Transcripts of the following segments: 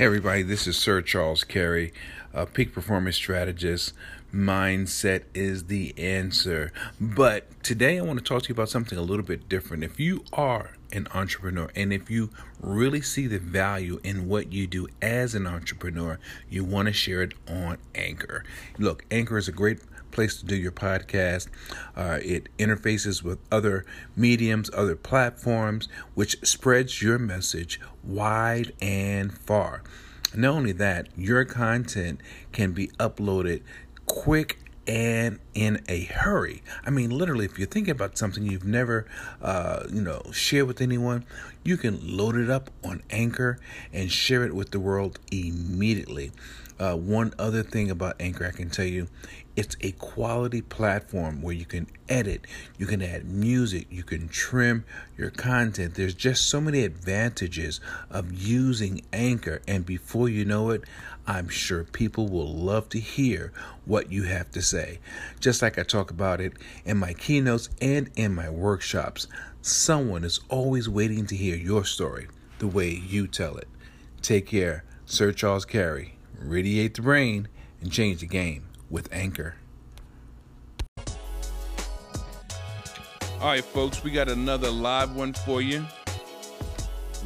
Hey, everybody, this is Sir Charles Carey, a peak performance strategist. Mindset is the answer. But today I want to talk to you about something a little bit different. If you are an entrepreneur and if you really see the value in what you do as an entrepreneur, you want to share it on Anchor. Look, Anchor is a great place to do your podcast. Uh, it interfaces with other mediums, other platforms, which spreads your message wide and far. Not only that, your content can be uploaded quick and in a hurry. I mean, literally, if you're thinking about something you've never, uh, you know, shared with anyone, you can load it up on Anchor and share it with the world immediately. Uh, one other thing about Anchor, I can tell you, it's a quality platform where you can edit, you can add music, you can trim your content. There's just so many advantages of using Anchor, and before you know it, I'm sure people will love to hear what you have to say. Just like I talk about it in my keynotes and in my workshops, someone is always waiting to hear your story the way you tell it. Take care. Sir Charles Carey. Radiate the brain and change the game with Anchor. All right, folks, we got another live one for you.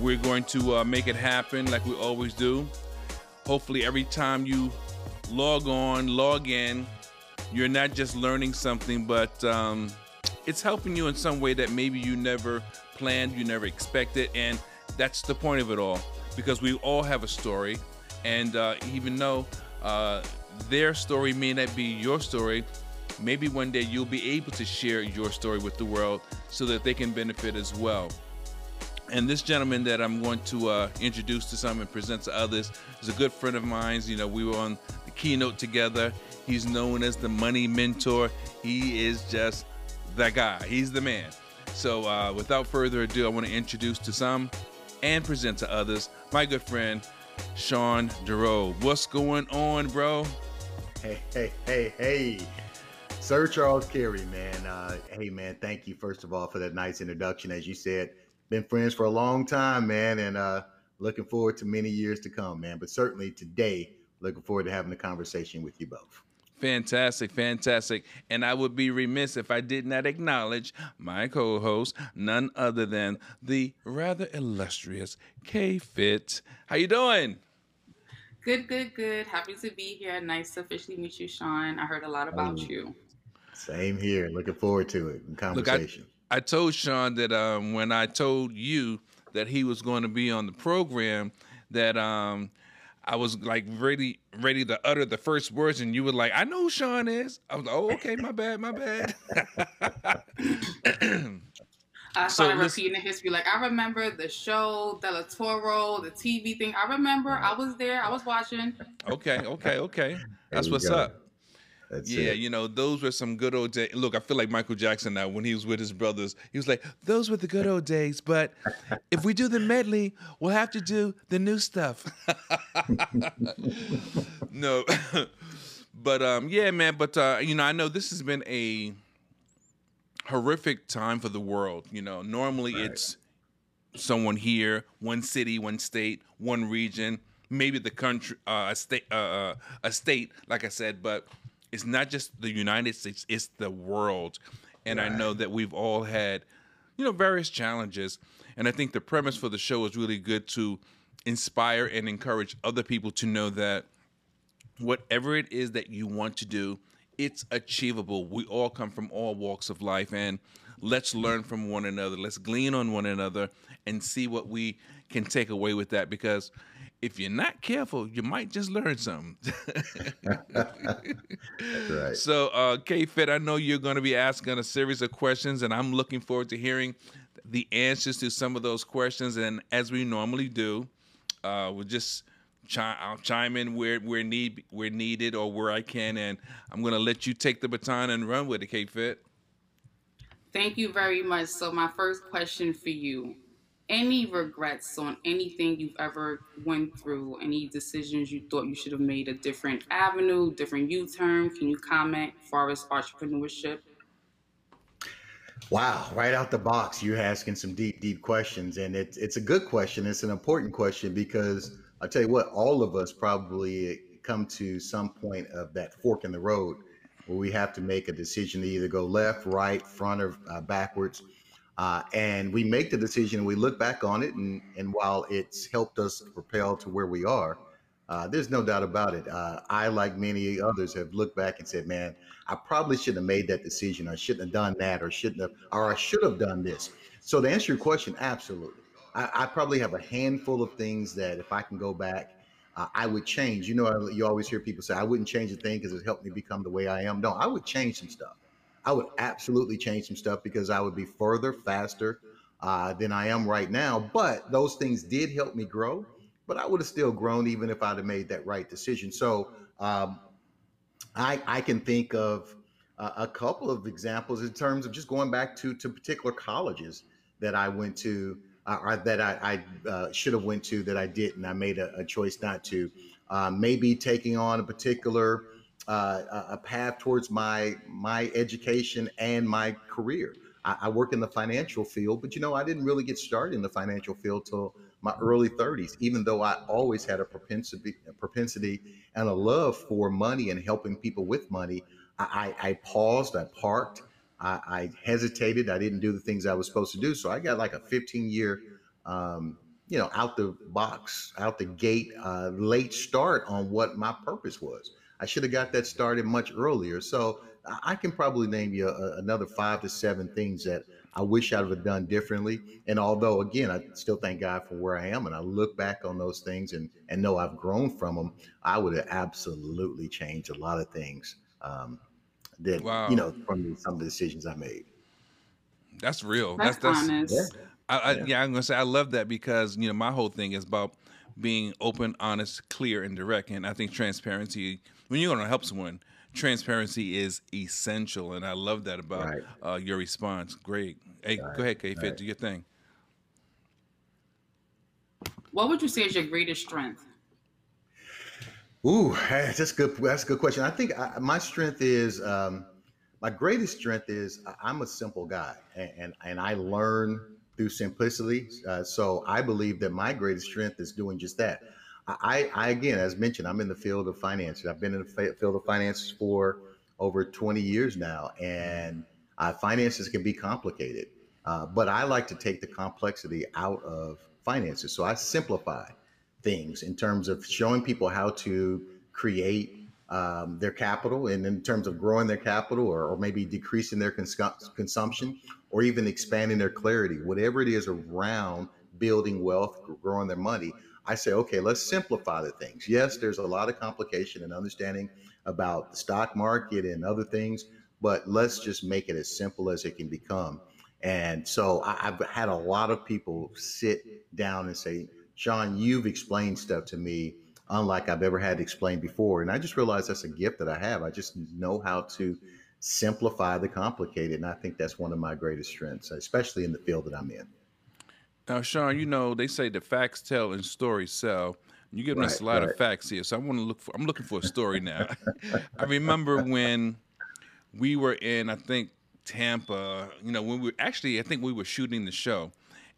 We're going to uh, make it happen like we always do. Hopefully, every time you log on, log in, you're not just learning something, but um, it's helping you in some way that maybe you never planned, you never expected. And that's the point of it all because we all have a story. And uh, even though uh, their story may not be your story, maybe one day you'll be able to share your story with the world so that they can benefit as well. And this gentleman that I'm going to uh, introduce to some and present to others is a good friend of mine. You know, we were on the keynote together. He's known as the money mentor. He is just that guy. He's the man. So, uh, without further ado, I want to introduce to some and present to others my good friend Sean Duro. What's going on, bro? Hey, hey, hey, hey. Sir Charles Carey, man. Uh, hey, man, thank you, first of all, for that nice introduction. As you said, been friends for a long time, man, and uh, looking forward to many years to come, man. But certainly today, looking forward to having a conversation with you both. Fantastic, fantastic. And I would be remiss if I did not acknowledge my co host, none other than the rather illustrious K Fit. How you doing? Good, good, good. Happy to be here. Nice to officially meet you, Sean. I heard a lot about oh, you. Same here. Looking forward to it. In conversation. Look, I, I, told Sean that um, when I told you that he was going to be on the program, that um, I was like ready, ready to utter the first words, and you were like, "I know who Sean is." I was like, "Oh, okay, my bad, my bad." I started so repeating the history. Like I remember the show, Del Toro, the TV thing. I remember. I uh-huh. was there. I was watching. Okay, okay, okay. That's what's go. up. That's yeah, it. you know, those were some good old days. Look, I feel like Michael Jackson now when he was with his brothers. He was like, those were the good old days, but if we do the medley, we'll have to do the new stuff. no. but um yeah, man, but uh you know, I know this has been a horrific time for the world. You know, normally right. it's someone here, one city, one state, one region, maybe the country, uh, a state, uh, uh, a state. Like I said, but it's not just the United States; it's the world. And right. I know that we've all had, you know, various challenges. And I think the premise for the show is really good to inspire and encourage other people to know that whatever it is that you want to do, it's achievable. We all come from all walks of life, and let's learn from one another. Let's glean on one another and see what we can take away with that. Because if you're not careful, you might just learn something. Right. So, uh, K Fit, I know you're going to be asking a series of questions, and I'm looking forward to hearing the answers to some of those questions. And as we normally do, uh, we'll just Chime, I'll chime in where where need where needed or where I can, and I'm gonna let you take the baton and run with it, K Fit. Thank you very much. So my first question for you: Any regrets on anything you've ever went through? Any decisions you thought you should have made a different avenue, different U-turn? Can you comment as as entrepreneurship? Wow, right out the box, you're asking some deep, deep questions. And it's it's a good question. It's an important question because i'll tell you what, all of us probably come to some point of that fork in the road where we have to make a decision to either go left, right, front, or uh, backwards. Uh, and we make the decision and we look back on it. And, and while it's helped us propel to where we are, uh, there's no doubt about it. Uh, I, like many others, have looked back and said, man, I probably shouldn't have made that decision. I shouldn't have done that or shouldn't have, or I should have done this. So to answer your question, absolutely. I, I probably have a handful of things that if I can go back, uh, I would change. You know, you always hear people say, I wouldn't change a thing because it helped me become the way I am. No, I would change some stuff. I would absolutely change some stuff because I would be further, faster uh, than I am right now. But those things did help me grow but I would have still grown even if I'd have made that right decision. So um, I, I can think of a couple of examples in terms of just going back to to particular colleges that I went to uh, or that I, I uh, should have went to that I didn't. I made a, a choice not to. Uh, maybe taking on a particular uh, a path towards my my education and my career. I, I work in the financial field, but you know I didn't really get started in the financial field till my early 30s, even though I always had a propensity, a propensity and a love for money and helping people with money. I, I, I paused, I parked, I, hesitated, I didn't do the things I was supposed to do. So I got like a 15 year, um, you know, out the box, out the gate, uh, late start on what my purpose was. I should have got that started much earlier. So I can probably name you a, another five to seven things that I wish I would have done differently. And although, again, I still thank God for where I am, and I look back on those things and and know I've grown from them, I would have absolutely changed a lot of things. Um, that wow. you know from some of the decisions I made. That's real. That's that's, that's honest. Yeah. I, I, yeah. I'm gonna say I love that because you know my whole thing is about being open, honest, clear, and direct. And I think transparency when you're gonna help someone transparency is essential, and I love that about right. uh, your response. Great. Hey, right. go ahead, K. Fit, right. do your thing. What would you say is your greatest strength? Ooh, that's good. That's a good question. I think I, my strength is um, my greatest strength is I'm a simple guy, and and, and I learn through simplicity. Uh, so I believe that my greatest strength is doing just that. I, I again, as mentioned, I'm in the field of finance. I've been in the field of finance for over 20 years now, and uh, finances can be complicated. Uh, but I like to take the complexity out of finances. So I simplify things in terms of showing people how to create um, their capital and in terms of growing their capital or, or maybe decreasing their cons- consumption or even expanding their clarity, whatever it is around building wealth, growing their money. I say, okay, let's simplify the things. Yes, there's a lot of complication and understanding about the stock market and other things, but let's just make it as simple as it can become. And so I, have had a lot of people sit down and say, Sean, you've explained stuff to me unlike I've ever had explained before. And I just realized that's a gift that I have. I just know how to simplify the complicated. And I think that's one of my greatest strengths, especially in the field that I'm in. Now, Sean, you know they say the facts tell and stories sell. You're giving right, us a lot right. of facts here, so I want to look for. I'm looking for a story now. I remember when we were in, I think Tampa. You know, when we were, actually, I think we were shooting the show,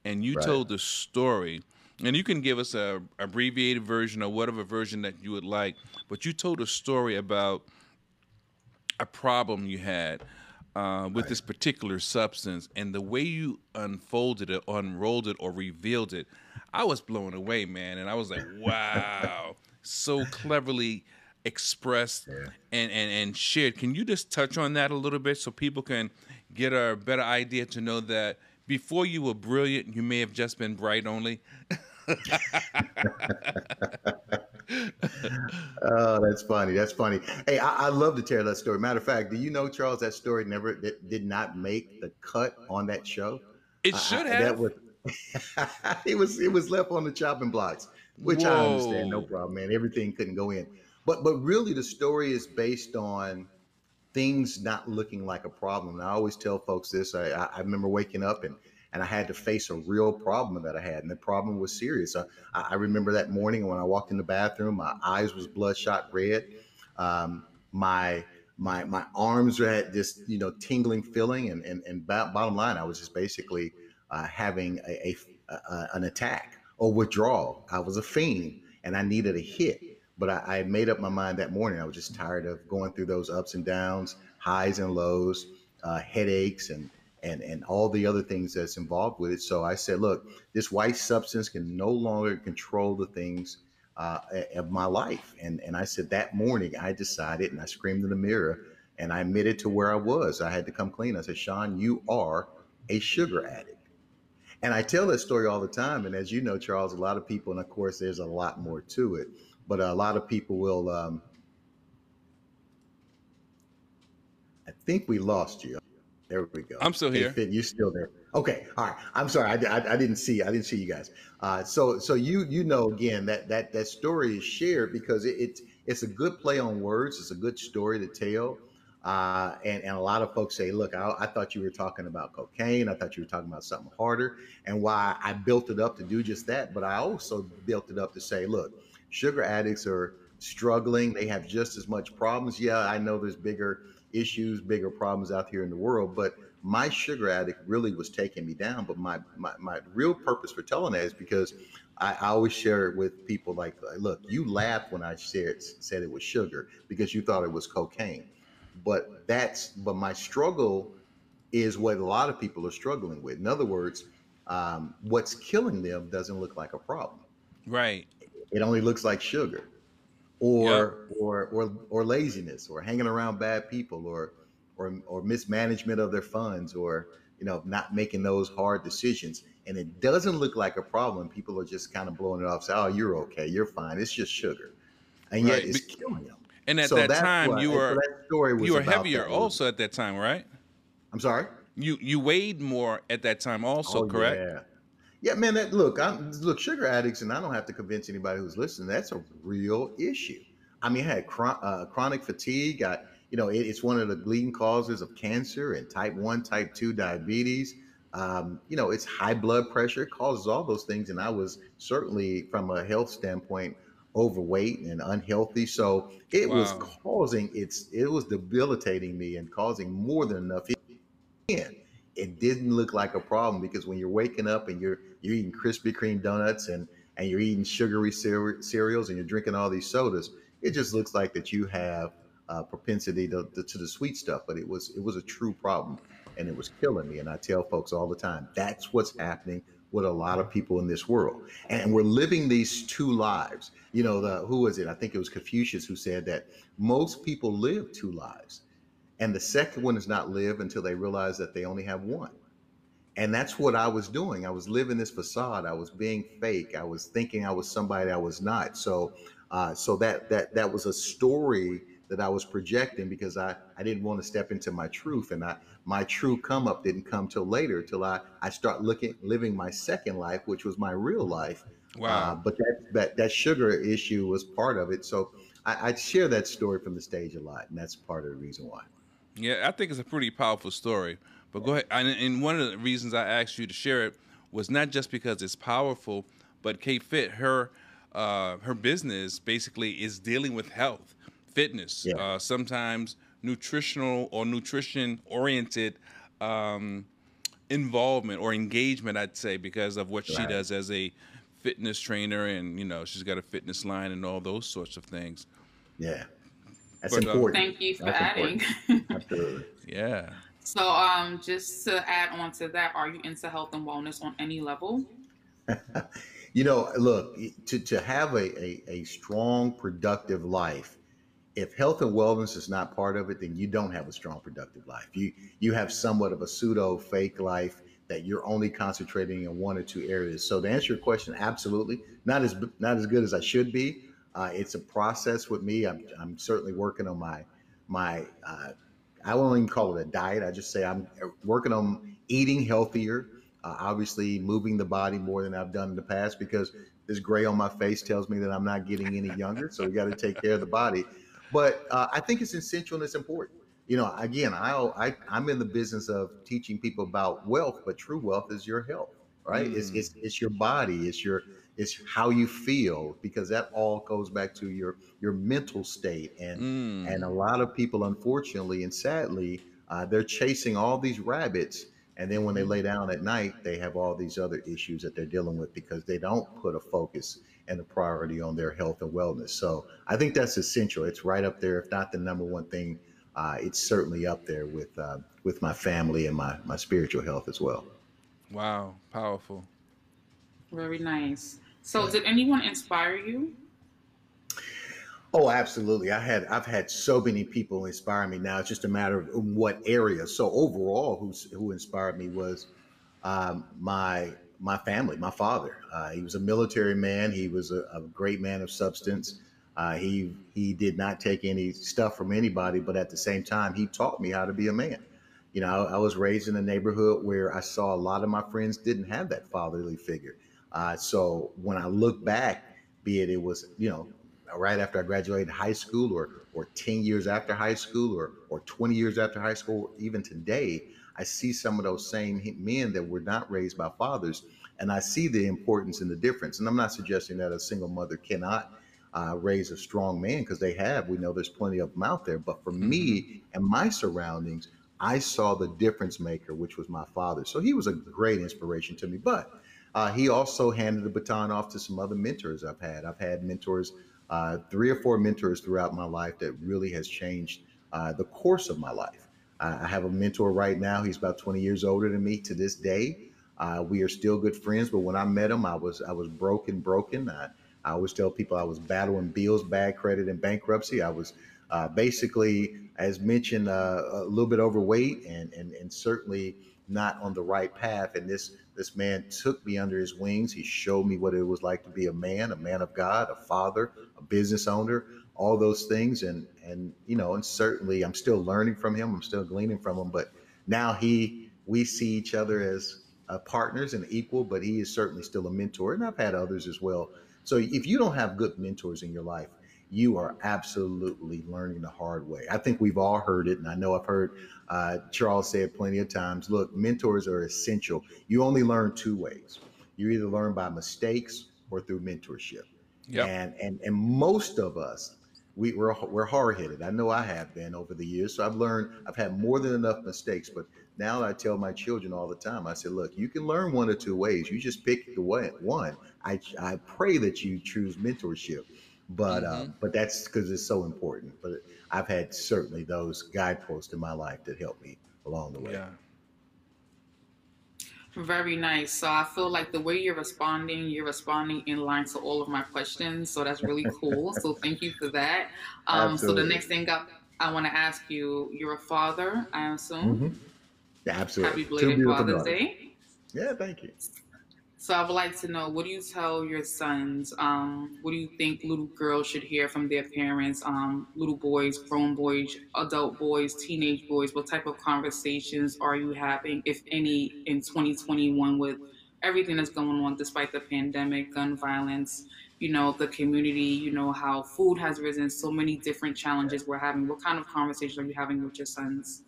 and you right. told the story. And you can give us a abbreviated version or whatever version that you would like. But you told a story about a problem you had uh, with right. this particular substance, and the way you unfolded it, unrolled it, or revealed it, I was blown away, man. And I was like, wow, so cleverly expressed yeah. and, and, and shared. Can you just touch on that a little bit so people can get a better idea to know that before you were brilliant, you may have just been bright only? oh, that's funny. That's funny. Hey, I, I, love to tell that story. Matter of fact, do you know, Charles, that story never that did not make the cut on that show? It should have. That was, it was it was left on the chopping blocks, which Whoa. I understand, no problem, man. Everything couldn't go in. But but really the story is based on things not looking like a problem. And I always tell folks this. I, I remember waking up and and I had to face a real problem that I had, and the problem was serious. I, I remember that morning when I walked in the bathroom, my eyes was bloodshot red. Um, my my my arms at this you know tingling feeling, and and, and bottom line, I was just basically uh, having a, a, a, an attack or withdrawal. I was a fiend, and I needed a hit. But I, I made up my mind that morning. I was just tired of going through those ups and downs, highs and lows, uh, headaches, and and and all the other things that's involved with it. So I said, look, this white substance can no longer control the things uh, of my life. And and I said that morning I decided, and I screamed in the mirror, and I admitted to where I was. I had to come clean. I said, Sean, you are a sugar addict. And I tell that story all the time. And as you know, Charles, a lot of people, and of course, there's a lot more to it, but a lot of people will. Um, I think we lost you. There we go. I'm still here. Hey, you still there? Okay. All right. I'm sorry. I, I, I, didn't see. I didn't see you guys. Uh, so so you you know again that that that story is shared because it, it's it's a good play on words. It's a good story to tell. Uh, and, and a lot of folks say, look, I, I, thought you were talking about cocaine. I thought you were talking about something harder. And why I built it up to do just that. But I also built it up to say, look, sugar addicts are struggling. They have just as much problems. Yeah, I know there's bigger issues, bigger problems out here in the world. But my sugar addict really was taking me down. But my my, my real purpose for telling that is because I, I always share it with people like, look, you laughed when I shared said it was sugar because you thought it was cocaine. But that's but my struggle is what a lot of people are struggling with. In other words, um, what's killing them doesn't look like a problem. Right. It only looks like sugar or yep. or or or laziness or hanging around bad people or or or mismanagement of their funds or you know not making those hard decisions. And it doesn't look like a problem people are just kind of blowing it off say oh you're okay you're fine it's just sugar. And yet right. it's killing them and at so that time what, you were so you were heavier also at that time right? I'm sorry? You you weighed more at that time also oh, correct? yeah yeah, man. That look, I'm look sugar addicts, and I don't have to convince anybody who's listening. That's a real issue. I mean, I had chron- uh, chronic fatigue. I, you know, it, it's one of the leading causes of cancer and type one, type two diabetes. Um, you know, it's high blood pressure. It causes all those things, and I was certainly, from a health standpoint, overweight and unhealthy. So it wow. was causing it's it was debilitating me and causing more than enough. In it didn't look like a problem because when you're waking up and you're you're eating Krispy Kreme donuts and and you're eating sugary cereals and you're drinking all these sodas, it just looks like that you have a propensity to, to, to the sweet stuff. But it was it was a true problem, and it was killing me. And I tell folks all the time, that's what's happening with a lot of people in this world, and we're living these two lives. You know, the who was it? I think it was Confucius who said that most people live two lives and the second one is not live until they realize that they only have one. And that's what I was doing. I was living this facade. I was being fake. I was thinking I was somebody I was not. So, uh, so that that that was a story that I was projecting because I I didn't want to step into my truth, and I my true come up didn't come till later, till I I start looking living my second life, which was my real life. Wow. Uh, but that that that sugar issue was part of it. So I, I share that story from the stage a lot, and that's part of the reason why. Yeah, I think it's a pretty powerful story. But go ahead. And, one of the reasons I asked you to share it was not just because it's powerful, but Kate Fit, her uh, her business basically is dealing with health, fitness, yeah. uh, sometimes nutritional or nutrition oriented um, involvement or engagement. I'd say because of what right. she does as a fitness trainer, and you know she's got a fitness line and all those sorts of things. Yeah. That's but, uh. Thank you for That's adding. Absolutely. yeah. So, um, just to add on to that, are you into health and wellness on any level? you know, look, to, to have a, a, a strong, productive life, if health and wellness is not part of it, then you don't have a strong, productive life. You you have somewhat of a pseudo fake life that you're only concentrating in one or two areas. So to answer your question, absolutely not as not as good as I should be, uh, it's a process with me. I'm, I'm certainly working on my my. Uh, I won't even call it a diet. I just say I'm working on eating healthier. Uh, obviously, moving the body more than I've done in the past because this gray on my face tells me that I'm not getting any younger. So we got to take care of the body. But uh, I think it's essential and it's important. You know, again, I, I I'm in the business of teaching people about wealth, but true wealth is your health, right? Mm. It's, it's it's your body, it's your it's how you feel because that all goes back to your your mental state and Mm. and a lot of people unfortunately and sadly uh, they're chasing all these rabbits and then when they lay down at night they have all these other issues that they're dealing with because they don't put a focus and a priority on their health and wellness so i think that's essential it's right up there if not the number one thing uh, it's certainly up there with uh, with my family and my my spiritual health as well Wow, powerful. Very nice. So, did anyone inspire you? Oh, absolutely. I had I've had so many people inspire me. Now it's just a matter of in what area. So overall, who's who inspired me was um, my my family, my father. Uh, he was a military man. He was a, a great man of substance. Uh, he he did not take any stuff from anybody, but at the same time, he taught me how to be a man. You know, I, I was raised in a neighborhood where I saw a lot of my friends didn't have that fatherly figure. Uh, so when I look back, be it it was you know right after I graduated high school, or or ten years after high school, or or twenty years after high school, even today, I see some of those same men that were not raised by fathers, and I see the importance and the difference. And I'm not suggesting that a single mother cannot uh, raise a strong man because they have. We know there's plenty of them out there. But for me and my surroundings, I saw the difference maker, which was my father. So he was a great inspiration to me. But uh, he also handed the baton off to some other mentors I've had. I've had mentors, uh, three or four mentors throughout my life that really has changed uh, the course of my life. I have a mentor right now. He's about 20 years older than me to this day. Uh, we are still good friends, but when I met him, I was I was broken, broken. I, I always tell people I was battling bills, bad credit, and bankruptcy. I was uh, basically, as mentioned, uh, a little bit overweight and, and and certainly not on the right path. And this this man took me under his wings. He showed me what it was like to be a man, a man of God, a father, a business owner, all those things. And and you know, and certainly I'm still learning from him. I'm still gleaning from him. But now he, we see each other as uh, partners and equal. But he is certainly still a mentor, and I've had others as well. So if you don't have good mentors in your life, you are absolutely learning the hard way. I think we've all heard it, and I know I've heard uh, Charles say it plenty of times. Look, mentors are essential. You only learn two ways. You either learn by mistakes or through mentorship. Yep. And and and most of us, we, we're we're hard headed. I know I have been over the years. So I've learned. I've had more than enough mistakes. But now I tell my children all the time. I say, look, you can learn one or two ways. You just pick the way one. I I pray that you choose mentorship. But uh, but that's because it's so important. But I've had certainly those guideposts in my life that helped me along the way. Yeah. Very nice. So I feel like the way you're responding, you're responding in line to all of my questions. So that's really cool. so thank you for that. Um, so the next thing up, I want to ask you, you're a father, I assume. Mhm. Absolutely. Happy belated Father's. Day. Yeah, thank you. So I would like to know, what do you tell your sons? Um, what do you think little girls should hear from their parents? Um, little boys, grown boys, adult boys, teenage boys. What type of conversations are you having, if any, in 2021 with everything that's going on, despite the pandemic, gun violence, you know, the community, you know, how food has risen, so many different challenges we're having. What kind of conversations are you having with your sons?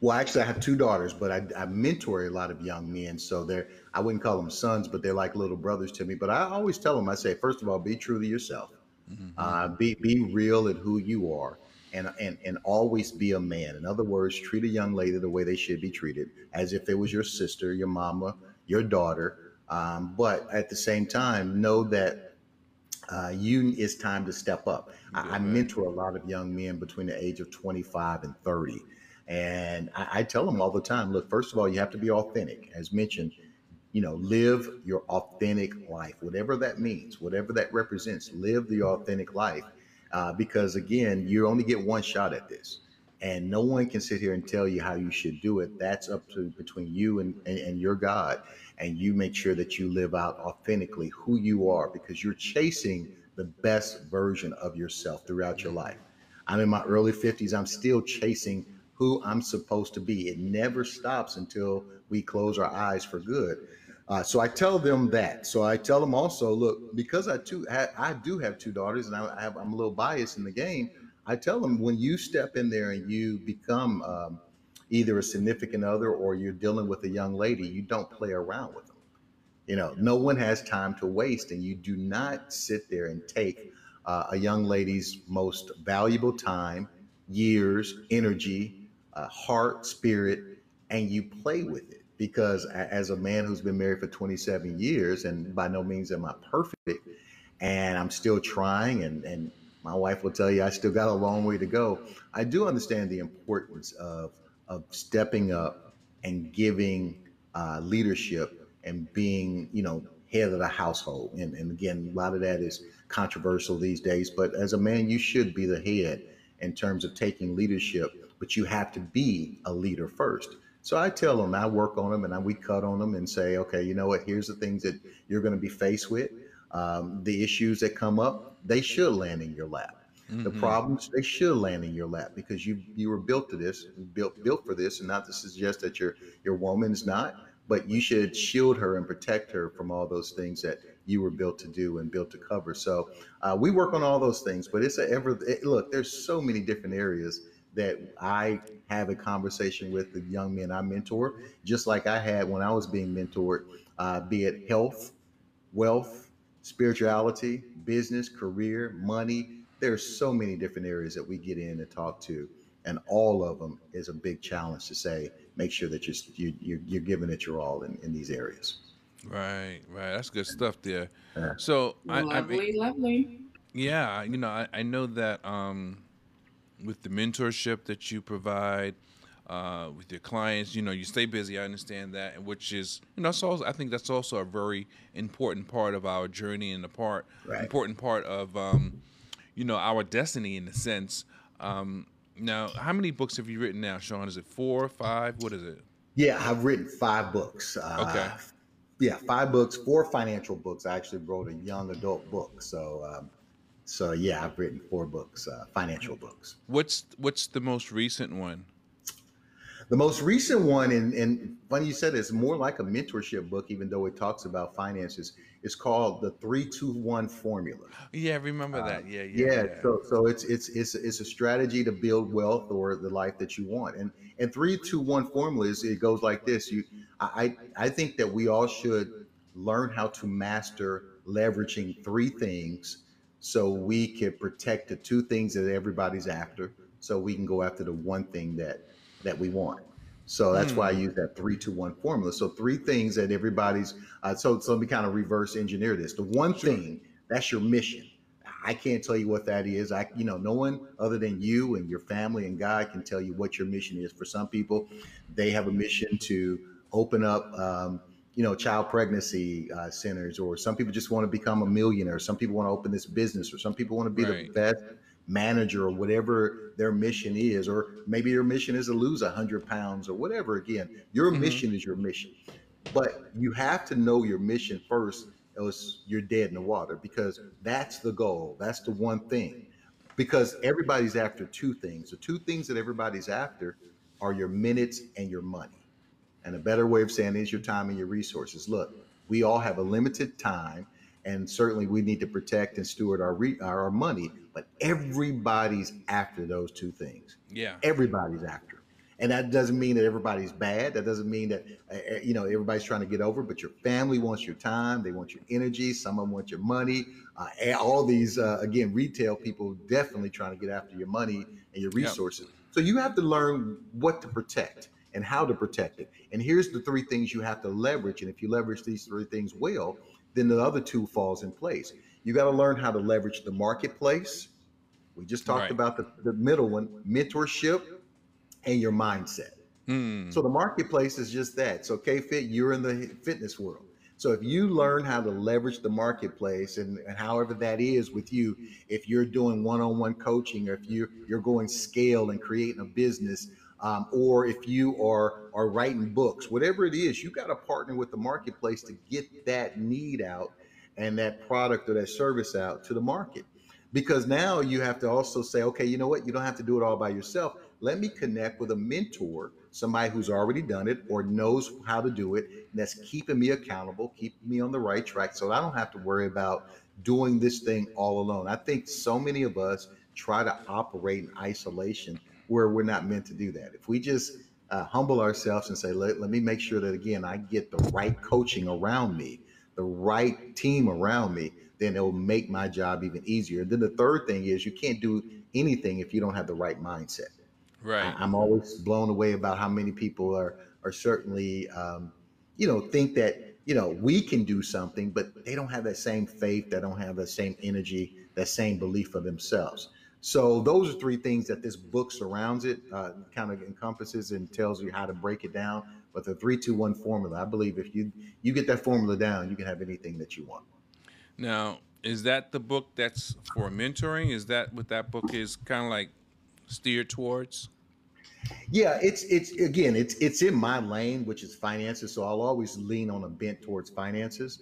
Well, actually, I have two daughters, but I, I mentor a lot of young men. So they're, I wouldn't call them sons, but they're like little brothers to me. But I always tell them, I say, first of all, be true to yourself. Mhm. Uh, be be real in who you are, and and and always be a man. In other words, treat a young lady the way they should be treated, as if it was your sister, your mama, your daughter. Um, but at the same time, know that uh, you it's time to step up. I, I mentor a lot of young men between the age of 25 and 30, and I, I tell them all the time, look, first of all, you have to be authentic, as mentioned you know, live your authentic life, whatever that means, whatever that represents. Live the authentic life, uh, because again, you only get one shot at this, and no one can sit here and tell you how you should do it. That's up to between you and, and, and your God, and you make sure that you live out authentically who you are, because you're chasing the best version of yourself throughout your life. I'm in my early 50s. I'm still chasing who I'm supposed to be. It never stops until we close our eyes for good. Uh, so I tell them that. So I tell them also, look, because I too I do have two daughters, and I have, I'm a little biased in the game. I tell them when you step in there and you become um, either a significant other or you're dealing with a young lady, you don't play around with them. You know, no one has time to waste, and you do not sit there and take uh, a young lady's most valuable time, years, energy, uh, heart, spirit, and you play with it. Because as a man who's been married for 27 years, and by no means am I perfect, and I'm still trying, and, and my wife will tell you I still got a long way to go. I do understand the importance of, of stepping up and giving uh, leadership and being, you know, head of the household. And, and again, a lot of that is controversial these days. But as a man, you should be the head in terms of taking leadership, but you have to be a leader first. So I tell them, I work on them and I, we cut on them and say, okay, you know what? Here's the things that you're going to be faced with. Um, the issues that come up, they should land in your lap. Mm-hmm. The problems they should land in your lap because you you were built to this, built built for this, and not to suggest that your your woman's not, but you should shield her and protect her from all those things that you were built to do and built to cover. So uh, we work on all those things, but it's a ever it, look. There's so many different areas that I have a conversation with the young men I mentor, just like I had when I was being mentored, uh, be it health, wealth, spirituality, business, career, money. There's so many different areas that we get in and talk to, and all of them is a big challenge to say, make sure that you're you're, you're giving it your all in, in these areas. Right, right. That's good stuff there. Yeah. So lovely, I, I mean, lovely. Yeah, you know, I, I know that um, with the mentorship that you provide uh, with your clients, you know, you stay busy. I understand that, and which is, you know, so I think that's also a very important part of our journey and the part right. important part of, um, you know, our destiny in a sense. Um, now, how many books have you written now, Sean? Is it four, five? What is it? Yeah, I've written five books. Uh, okay. Yeah, five books, four financial books. I actually wrote a young adult book. So um, so yeah, I've written four books, uh, financial books. What's what's the most recent one? The most recent one, and, and funny you said it's more like a mentorship book, even though it talks about finances. It's called the three two one formula. Yeah, remember that. Yeah, yeah, yeah. yeah. So so it's it's it's it's a strategy to build wealth or the life that you want. And and three two one formula is it goes like this. You I I think that we all should learn how to master leveraging three things so we can protect the two things that everybody's after so we can go after the one thing that that we want so that's mm. why i hmm. use that three to one formula so three things that everybody's uh, so, so let me kind of reverse engineer this the one sure. thing that's your mission i can't tell you what that is i you know no one other than you and your family and god can tell you what your mission is for some people they have a mission to open up um, you know, child pregnancy uh, centers, or some people just want to become a millionaire. Some people want to open this business, or some people want to be right. the best manager, or whatever their mission is, or maybe your mission is to lose hundred pounds, or whatever. Again, your mm-hmm. mission is your mission, but you have to know your mission first, else you're dead in the water because that's the goal. That's the one thing. Because everybody's after two things. The two things that everybody's after are your minutes and your money. And a better way of saying is your time and your resources. Look, we all have a limited time, and certainly we need to protect and steward our re- our money. But everybody's after those two things. Yeah, everybody's after, and that doesn't mean that everybody's bad. That doesn't mean that uh, you know everybody's trying to get over. But your family wants your time. They want your energy. Some of them want your money. Uh, all these uh, again, retail people definitely trying to get after your money and your resources. Yep. So you have to learn what to protect and how to protect it. And here's the three things you have to leverage. And if you leverage these three things well, then the other two falls in place. You got to learn how to leverage the marketplace. We just talked right. about the, the middle one, mentorship and your mindset. Hmm. So the marketplace is just that. So K-Fit, you're in the fitness world. So if you learn how to leverage the marketplace and, and however that is with you, if you're doing one-on-one coaching or if you're you're going scale and creating a business, um, or if you are are writing books, whatever it is, you got to partner with the marketplace to get that need out and that product or that service out to the market. Because now you have to also say, okay, you know what? You don't have to do it all by yourself. Let me connect with a mentor, somebody who's already done it or knows how to do it, and that's keeping me accountable, keeping me on the right track, so I don't have to worry about doing this thing all alone. I think so many of us try to operate in isolation where we're not meant to do that. If we just uh, humble ourselves and say, let, let me make sure that again, I get the right coaching around me the right team around me, then it'll make my job even easier. And then the third thing is you can't do anything if you don't have the right mindset. Right. I, am always blown away about how many people are are certainly, um, you know, think that you know we can do something, but they don't have that same faith, they don't have that same energy, that same belief for themselves. So those are three things that this book surrounds it, uh, kind of encompasses and tells you how to break it down. But the three, two, one formula, I believe if you you get that formula down, you can have anything that you want. Now, is that the book that's for mentoring? Is that what that book is kind of like steered towards? Yeah, it's it's again, it's it's in my lane, which is finances. So I'll always lean on a bent towards finances.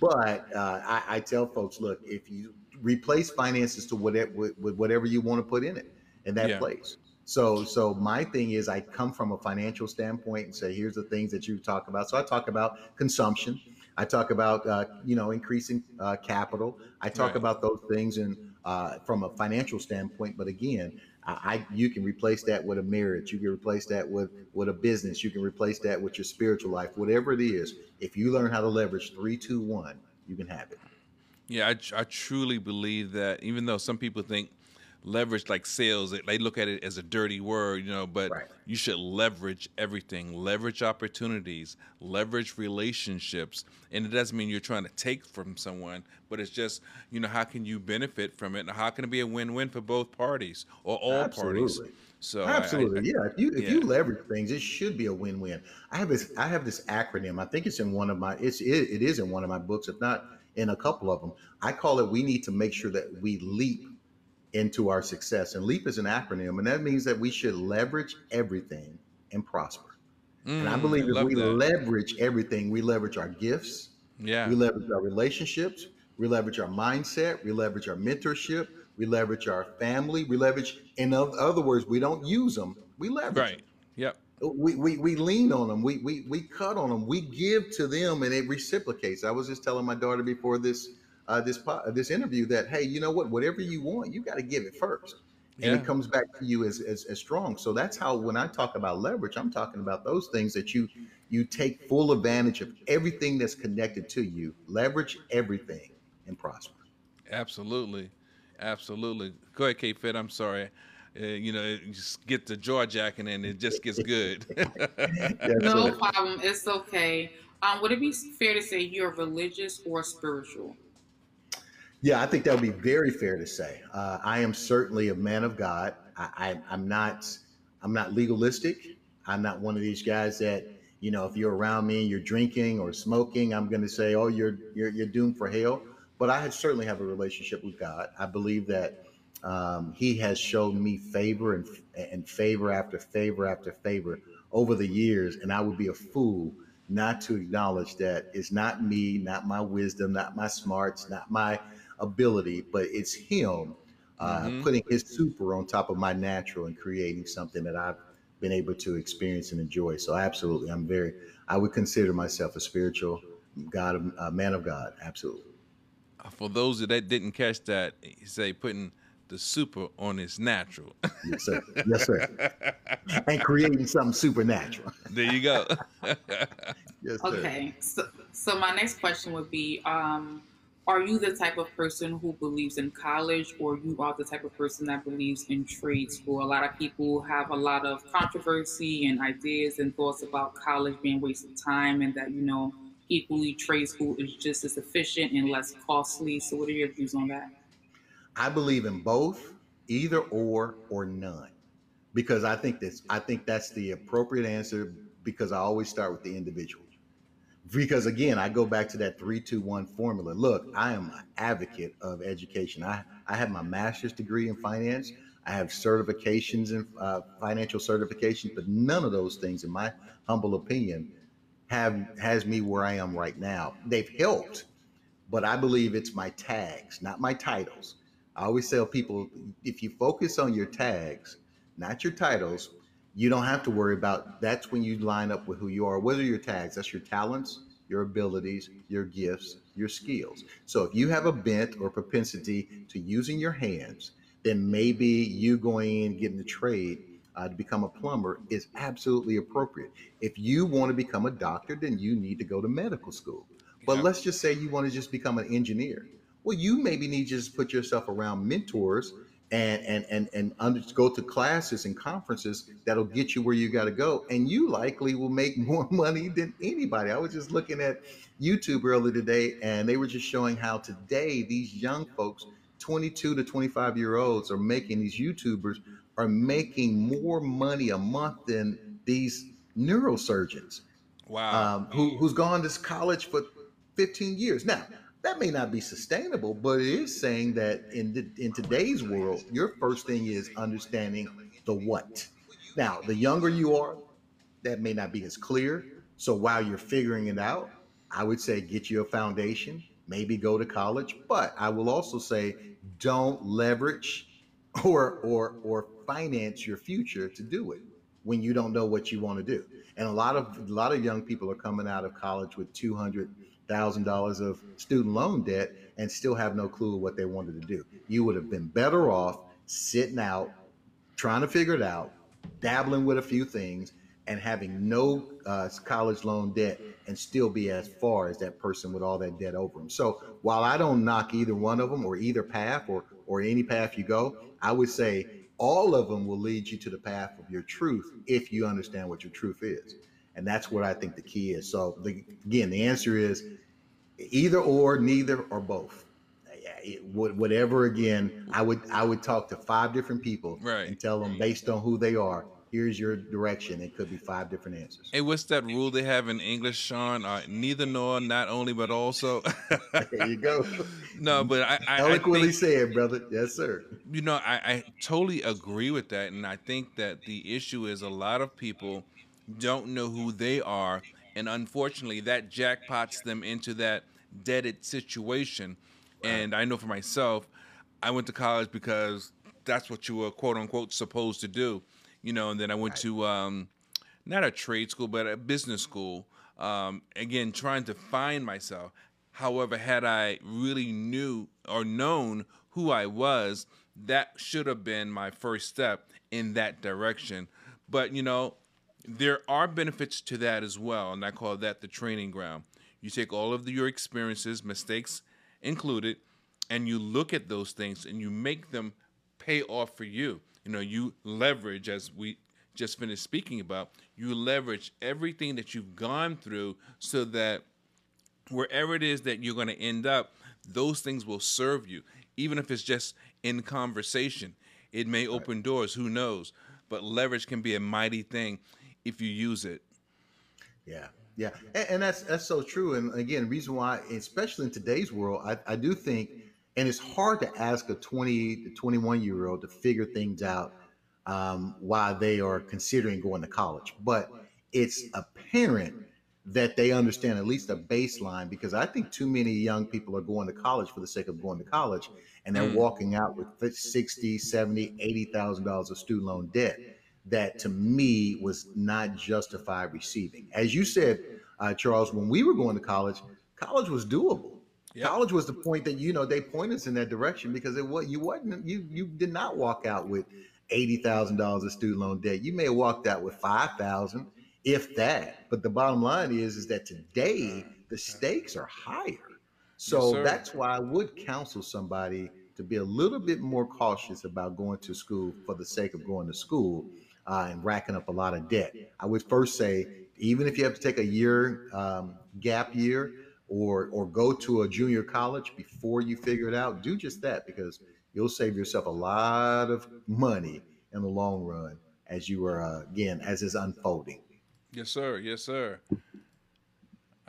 But uh, I, I tell folks, look, if you replace finances to whatever with whatever you want to put in it in that yeah. place. So so my thing is I come from a financial standpoint and say here's the things that you talk about. So I talk about consumption. I talk about uh, you know increasing uh, capital. I talk right. about those things and uh, from a financial standpoint. But again, I, I, you can replace that with a marriage. You can replace that with with a business. You can replace that with your spiritual life. Whatever it is, if you learn how to leverage three, two, one, you can have it. Yeah, I, I truly believe that. Even though some people think leverage like sales they look at it as a dirty word you know but right. you should leverage everything leverage opportunities leverage relationships and it doesn't mean you're trying to take from someone but it's just you know how can you benefit from it and how can it be a win-win for both parties or all parties. absolutely. parties so absolutely I, I, yeah if you if yeah. you leverage things it should be a win-win i have this i have this acronym i think it's in one of my it's it, it is in one of my books if not in a couple of them i call it we need to make sure that we leap into our success. And LEAP is an acronym, and that means that we should leverage everything and prosper. Mm, and I mm, believe if we that. leverage everything, we leverage our gifts, yeah, we leverage our relationships, we leverage our mindset, we leverage our mentorship, we leverage our family, we leverage. In other words, we don't use them, we leverage. Right. Them. Yep. We, we, we lean on them. We, we, we cut on them. We give to them and it reciprocates. I was just telling my daughter before this uh, this this interview that hey, you know what? Whatever you want, you got to give it first, and yeah. it comes back to you as, as as strong. So that's how when I talk about leverage, I'm talking about those things that you you take full advantage of everything that's connected to you. Leverage everything and prosper. Absolutely, absolutely. Go ahead, Kate Fit. I'm sorry. Uh, you know, just get the jaw jacking and it just gets good. no problem. It's okay. Um, would it be fair to say you're religious or spiritual? Yeah, I think that would be very fair to say. Uh, I am certainly a man of God. I, I, am not. I'm not legalistic. I'm not one of these guys that you know, if you're around me and you're drinking or smoking, I'm going to say, "Oh, you're you're you're doomed for hell." But I certainly have a relationship with God. I believe that um, He has shown me favor and and favor after favor after favor over the years, and I would be a fool not to acknowledge that it's not me, not my wisdom, not my smarts, not my ability, but it's him uh, mm-hmm. putting his super on top of my natural and creating something that I've been able to experience and enjoy. So absolutely, I'm very. I would consider myself a spiritual God, a man of God. Absolutely. Uh, for those that didn't catch that, say putting the super on its natural. yes, sir. Yes, sir. and creating something supernatural. There you go. yes, sir. Okay. So, so my next question would be, um, are you the type of person who believes in college or you are the type of person that believes in trade school a lot of people have a lot of controversy and ideas and thoughts about college being wasted time and that you know equally trade school is just as efficient and less costly so what are your views on that i believe in both either or or none because i think that's i think that's the appropriate answer because i always start with the individual because again, I go back to that three, two, one formula. Look, I am an advocate of education. I, I have my master's degree in finance. I have certifications in uh, financial certifications, but none of those things, in my humble opinion, have has me where I am right now. They've helped, but I believe it's my tags, not my titles. I always tell people if you focus on your tags, not your titles, you don't have to worry about that's when you line up with who you are. What are your tags? That's your talents, your abilities, your gifts, your skills. So if you have a bent or propensity to using your hands, then maybe you going in getting the trade uh, to become a plumber is absolutely appropriate. If you want to become a doctor, then you need to go to medical school. But let's just say you want to just become an engineer. Well, you maybe need to just put yourself around mentors and and and and under, go to classes and conferences that'll get you where you got to go, and you likely will make more money than anybody. I was just looking at YouTube earlier today, and they were just showing how today these young folks, 22 to 25 year olds, are making these YouTubers are making more money a month than these neurosurgeons. Wow. Um, who, who's gone to college for 15 years now that may not be sustainable, but it is saying that in the, in today's world, your first thing is understanding the what. Now, the younger you are, that may not be as clear. So while you're figuring it out, I would say get you a foundation, maybe go to college, but I will also say don't leverage or or or finance your future to do it when you don't know what you want to do. And a lot of a lot of young people are coming out of college with 200 thousand dollars of student loan debt and still have no clue what they wanted to do. You would have been better off sitting out, trying to figure it out, dabbling with a few things, and having no uh, college loan debt and still be as far as that person with all that debt over them. So while I don't knock either one of them or either path or or any path you go, I would say all of them will lead you to the path of your truth if you understand what your truth is. And that's what I think the key is. So the, again, the answer is either or, neither or both. It, whatever. Again, I would I would talk to five different people right. and tell them based on who they are. Here's your direction. It could be five different answers. Hey, what's that rule they have in English, Sean? Uh, neither nor, not only, but also. there you go. No, but I, I eloquently I think, said, brother. Yes, sir. You know, I, I totally agree with that, and I think that the issue is a lot of people don't know who they are, and unfortunately, that jackpots them into that deaded situation. And I know for myself, I went to college because that's what you were quote unquote supposed to do, you know. And then I went right. to um, not a trade school, but a business school. Um, again, trying to find myself. However, had I really knew or known who I was, that should have been my first step in that direction. But you know, there are benefits to that as well, and I call that the training ground. You take all of the, your experiences, mistakes included, and you look at those things and you make them pay off for you. You know, you leverage, as we just finished speaking about, you leverage everything that you've gone through so that wherever it is that you're going to end up, those things will serve you. Even if it's just in conversation, it may open doors, who knows? But leverage can be a mighty thing if you use it. Yeah, yeah, and, and, that's that's so true. And again, reason why, especially in today's world, I, I do think, and it's hard to ask a 20 to 21 year old to figure things out um, while they are considering going to college. But it's apparent that they understand at least a baseline because I think too many young people are going to college for the sake of going to college and they're mm. walking out with 60, 70, 80,000 dollars of student loan debt that to me was not justified receiving. As you said, uh, Charles, when we were going to college, college was doable. Yep. College was the point that you know they pointed us in that direction because it was you wasn't you you did not walk out with eighty thousand dollars of student loan debt. You may have walked out with five thousand, if that. But the bottom line is is that today the stakes are higher. So yes, that's why I would counsel somebody to be a little bit more cautious about going to school for the sake of going to school uh, and racking up a lot of debt. I would first say, even if you have to take a year um, gap year or or go to a junior college before you figure it out, do just that because you'll save yourself a lot of money in the long run as you are uh, again as is unfolding. Yes, sir. Yes, sir.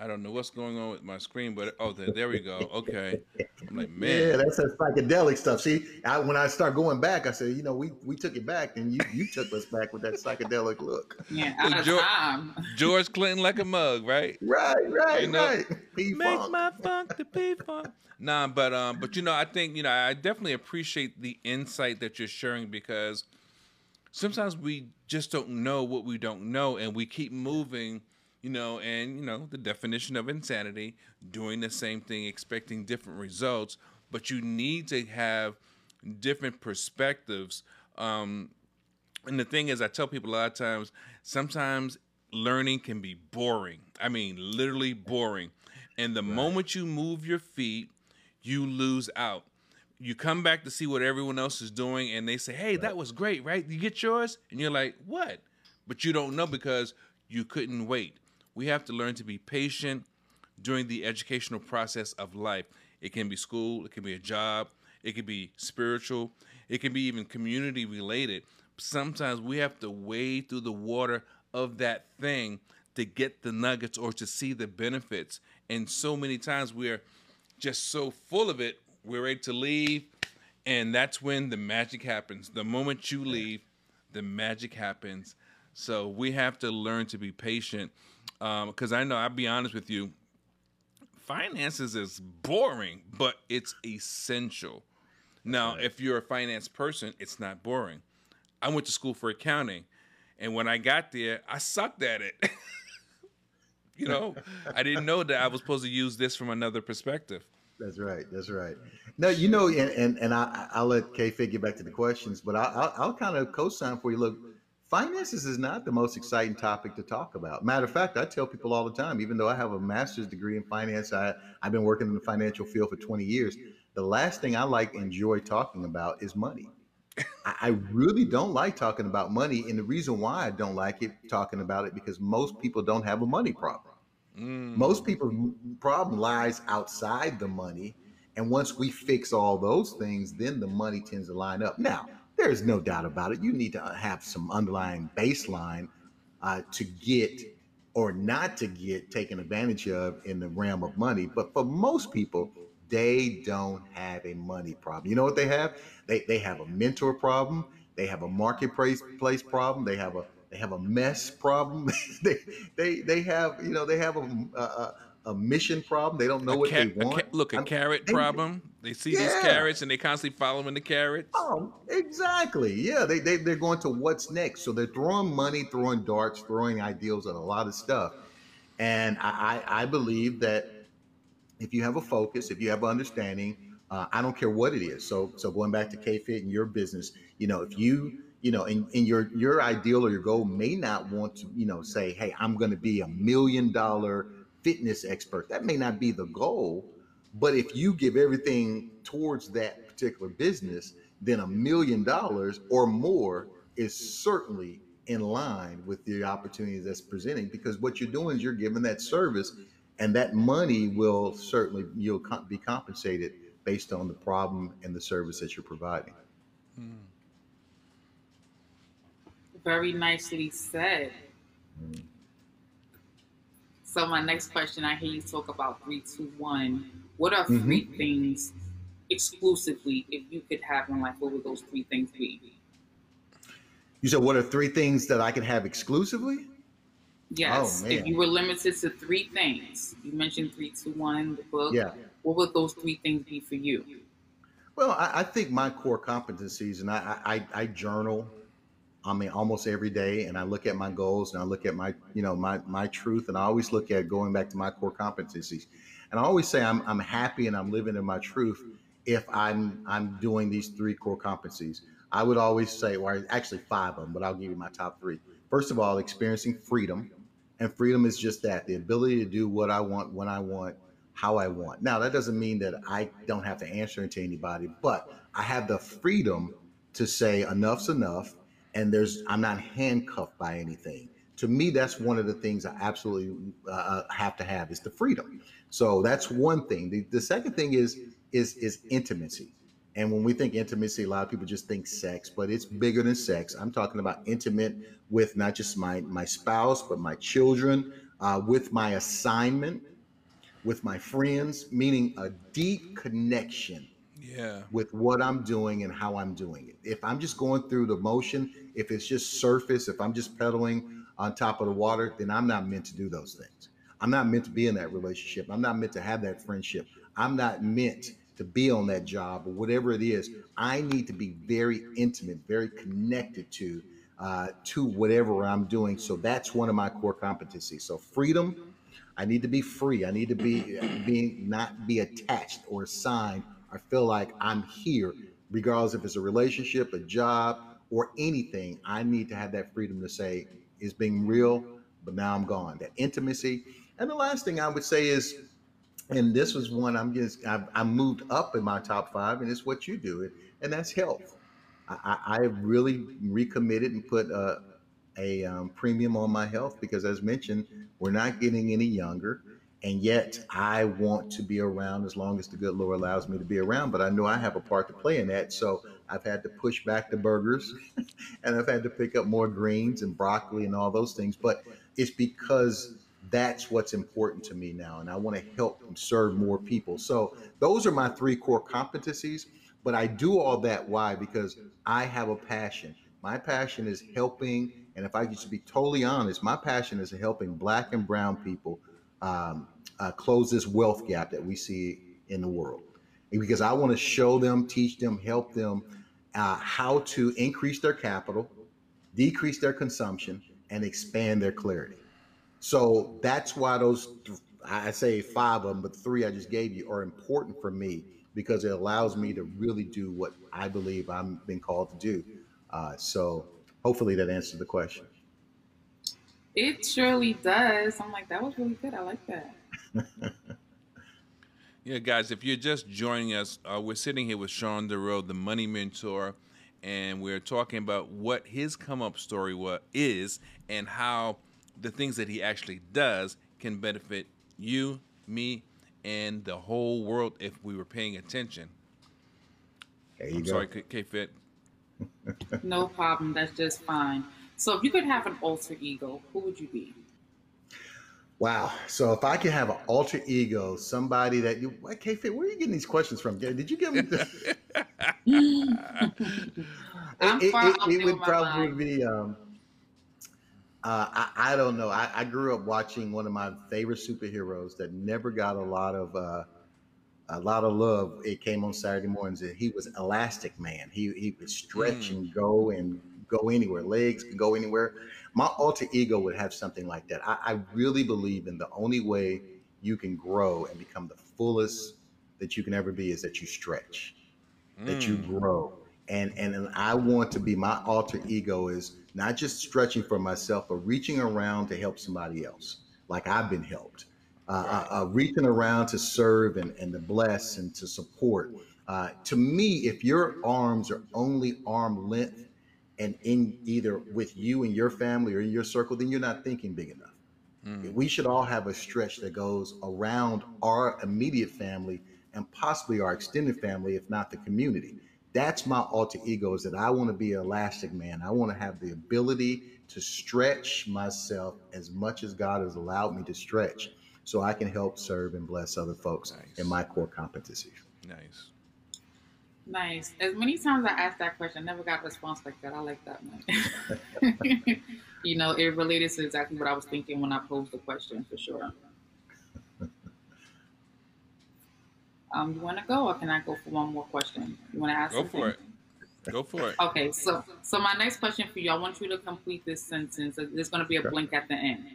I don't know what's going on with my screen, but oh, there, there we go. Okay, I'm like, man, yeah, that's that psychedelic stuff. See, I, when I start going back, I said, you know, we we took it back, and you you took us back with that psychedelic look. Yeah, out of George, time. George Clinton like a mug, right? Right, right, you know, right. Make my funk the P funk. Nah, but um, but you know, I think you know, I definitely appreciate the insight that you're sharing because sometimes we just don't know what we don't know, and we keep moving you know, and you know the definition of insanity, doing the same thing, expecting different results, but you need to have different perspectives. Um, and the thing is, I tell people a lot of times, sometimes learning can be boring. I mean, literally boring. And the right. moment you move your feet, you lose out. You come back to see what everyone else is doing, and they say, "Hey, right. that was great, right? You get yours," and you're like, "What?" But you don't know because you couldn't wait. We have to learn to be patient during the educational process of life. It can be school, it can be a job, it can be spiritual, it can be even community related. Sometimes we have to wade through the water of that thing to get the nuggets or to see the benefits. And so many times we're just so full of it, we're ready to leave. And that's when the magic happens. The moment you leave, the magic happens. So we have to learn to be patient. Because um, I know, I'll be honest with you, finances is boring, but it's essential. Now, right. if you're a finance person, it's not boring. I went to school for accounting, and when I got there, I sucked at it. you know, I didn't know that I was supposed to use this from another perspective. That's right. That's right. No, you know, and and, and I, I'll let K Fit get back to the questions, but I, I'll, I'll kind of co-sign for you. Look, finances is not the most exciting topic to talk about. Matter of fact, I tell people all the time, even though I have a master's degree in finance, I, I've been working in the financial field for 20 years. The last thing I like enjoy talking about is money. I, really don't like talking about money. And the reason why I don't like it talking about it because most people don't have a money problem. Mm. Most people's problem lies outside the money. And once we fix all those things, then the money tends to line up. Now, there's no doubt about it. You need to have some underlying baseline uh, to get or not to get taken advantage of in the realm of money. But for most people, they don't have a money problem. You know what they have? They they have a mentor problem. They have a marketplace place problem. They have a they have a mess problem. they they they have you know they have a, a, a mission problem. They don't know a what ca- they want. Ca- look, a I'm, carrot they, problem. They see yeah. these carrots and they constantly following the carrots. Oh, exactly. Yeah, they, they they're going to what's next. So they're throwing money, throwing darts, throwing ideals at a lot of stuff. And I, I, I believe that if you have a focus, if you have understanding, uh, I don't care what it is. So so going back to KFit and your business, you know, if you you know, and, and your your ideal or your goal may not want to, you know, say, hey, I'm going to be a million dollar fitness expert. That may not be the goal, but if you give everything towards that particular business, then a million dollars or more is certainly in line with the opportunities that's presenting because what you're doing is you're giving that service and that money will certainly you'll be compensated based on the problem and the service that you're providing. Hmm. Very nicely said. So my next question, I hear you talk about three, two, one. What are mm-hmm. three things exclusively, if you could have in life? What would those three things be? You said, what are three things that I can have exclusively? Yes. Oh, if you were limited to three things, you mentioned three, two, one, the book. Yeah. What would those three things be for you? Well, I, I think my core competencies, and I, I, I journal I mean, almost every day, and I look at my goals and I look at my, you know, my my truth, and I always look at going back to my core competencies, and I always say I'm I'm happy and I'm living in my truth if I'm I'm doing these three core competencies. I would always say, well, actually five of them, but I'll give you my top three. First of all, experiencing freedom, and freedom is just that the ability to do what I want when I want, how I want. Now that doesn't mean that I don't have to answer to anybody, but I have the freedom to say enough's enough and there's I'm not handcuffed by anything. To me, that's one of the things I absolutely uh, uh, have to have is the freedom. So that's one thing. The, the second thing is is is intimacy. And when we think intimacy, a lot of people just think sex, but it's bigger than sex. I'm talking about intimate with not just my my spouse, but my children, uh, with my assignment, with my friends, meaning a deep connection yeah. with what I'm doing and how I'm doing it. If I'm just going through the motion, if it's just surface, if I'm just pedaling on top of the water, then I'm not meant to do those things. I'm not meant to be in that relationship. I'm not meant to have that friendship. I'm not meant to be on that job or whatever it is. I need to be very intimate, very connected to uh, to whatever I'm doing. So that's one of my core competencies. So freedom. I need to be free. I need to be being not be attached or assigned I feel like I'm here, regardless if it's a relationship, a job, or anything. I need to have that freedom to say, it's being real, but now I'm gone. That intimacy. And the last thing I would say is and this was one I'm just I've, I moved up in my top five, and it's what you do, it, and that's health. I, I really recommitted and put a, a um, premium on my health because, as mentioned, we're not getting any younger, and yet I want to be around as long as the good Lord allows me to be around. But I know I have a part to play in that, so I've had to push back the burgers, and I've had to pick up more greens and broccoli and all those things. But it's because that's what's important to me now and i want to help and serve more people. So those are my three core competencies but i do all that why? Because i have a passion. My passion is helping and if i could be totally honest my passion is helping black and brown people um, uh, close this wealth gap that we see in the world because i want to show them teach them help them uh, how to increase their capital decrease their consumption and expand their clarity so that's why those, I say five of them, but three I just gave you are important for me because it allows me to really do what I believe I'm been called to do. Uh, so hopefully that answers the question. It surely does. I'm like, that was really good. I like that. yeah, guys, if you're just joining us, uh, we're sitting here with Sean DeRoe, the money mentor, and we're talking about what his come up story is and how the things that he actually does can benefit you, me, and the whole world if we were paying attention. There you I'm go. sorry, K Fit. no problem. That's just fine. So, if you could have an alter ego, who would you be? Wow. So if I could have an alter ego, somebody that you, what, K-Fit, where are you getting these questions from? Did you give me this? it, it, it, it would probably mind. be, um, uh, I, I, don't know. I, I, grew up watching one of my favorite superheroes that never got a lot of uh, a lot of love. It came on Saturday mornings. He was Elastic Man. He he would stretch mm. and go and go anywhere. Legs can go anywhere. My alter ego would have something like that. I, I really believe in the only way you can grow and become the fullest that you can ever be is that you stretch, mm. that you mm. grow. And, and and I want to be my alter ego is not just stretching for myself, but reaching around to help somebody else, like I've been helped. Uh, uh, uh, reaching around to serve and, and to bless and to support. Uh, to me, if your arms are only arm length and in either with you and your family or in your circle, then you're not thinking big enough. Mm. We should all have a stretch that goes around our immediate family and possibly our extended family, if not the community that's my alter ego is that I want to be an elastic man. I want to have the ability to stretch myself as much as God has allowed me to stretch so I can help serve and bless other folks nice. in my core competencies. Nice. Nice. As many times I asked that question, I never got a response like that. I like that one. you know, it related to exactly what I was thinking when I posed the question for sure. Um, you want to go, or can I go for one more question? You want to ask? Go something? for it. Go for it. Okay, so so my next question for you, I want you to complete this sentence. There's going to be a blank at the end.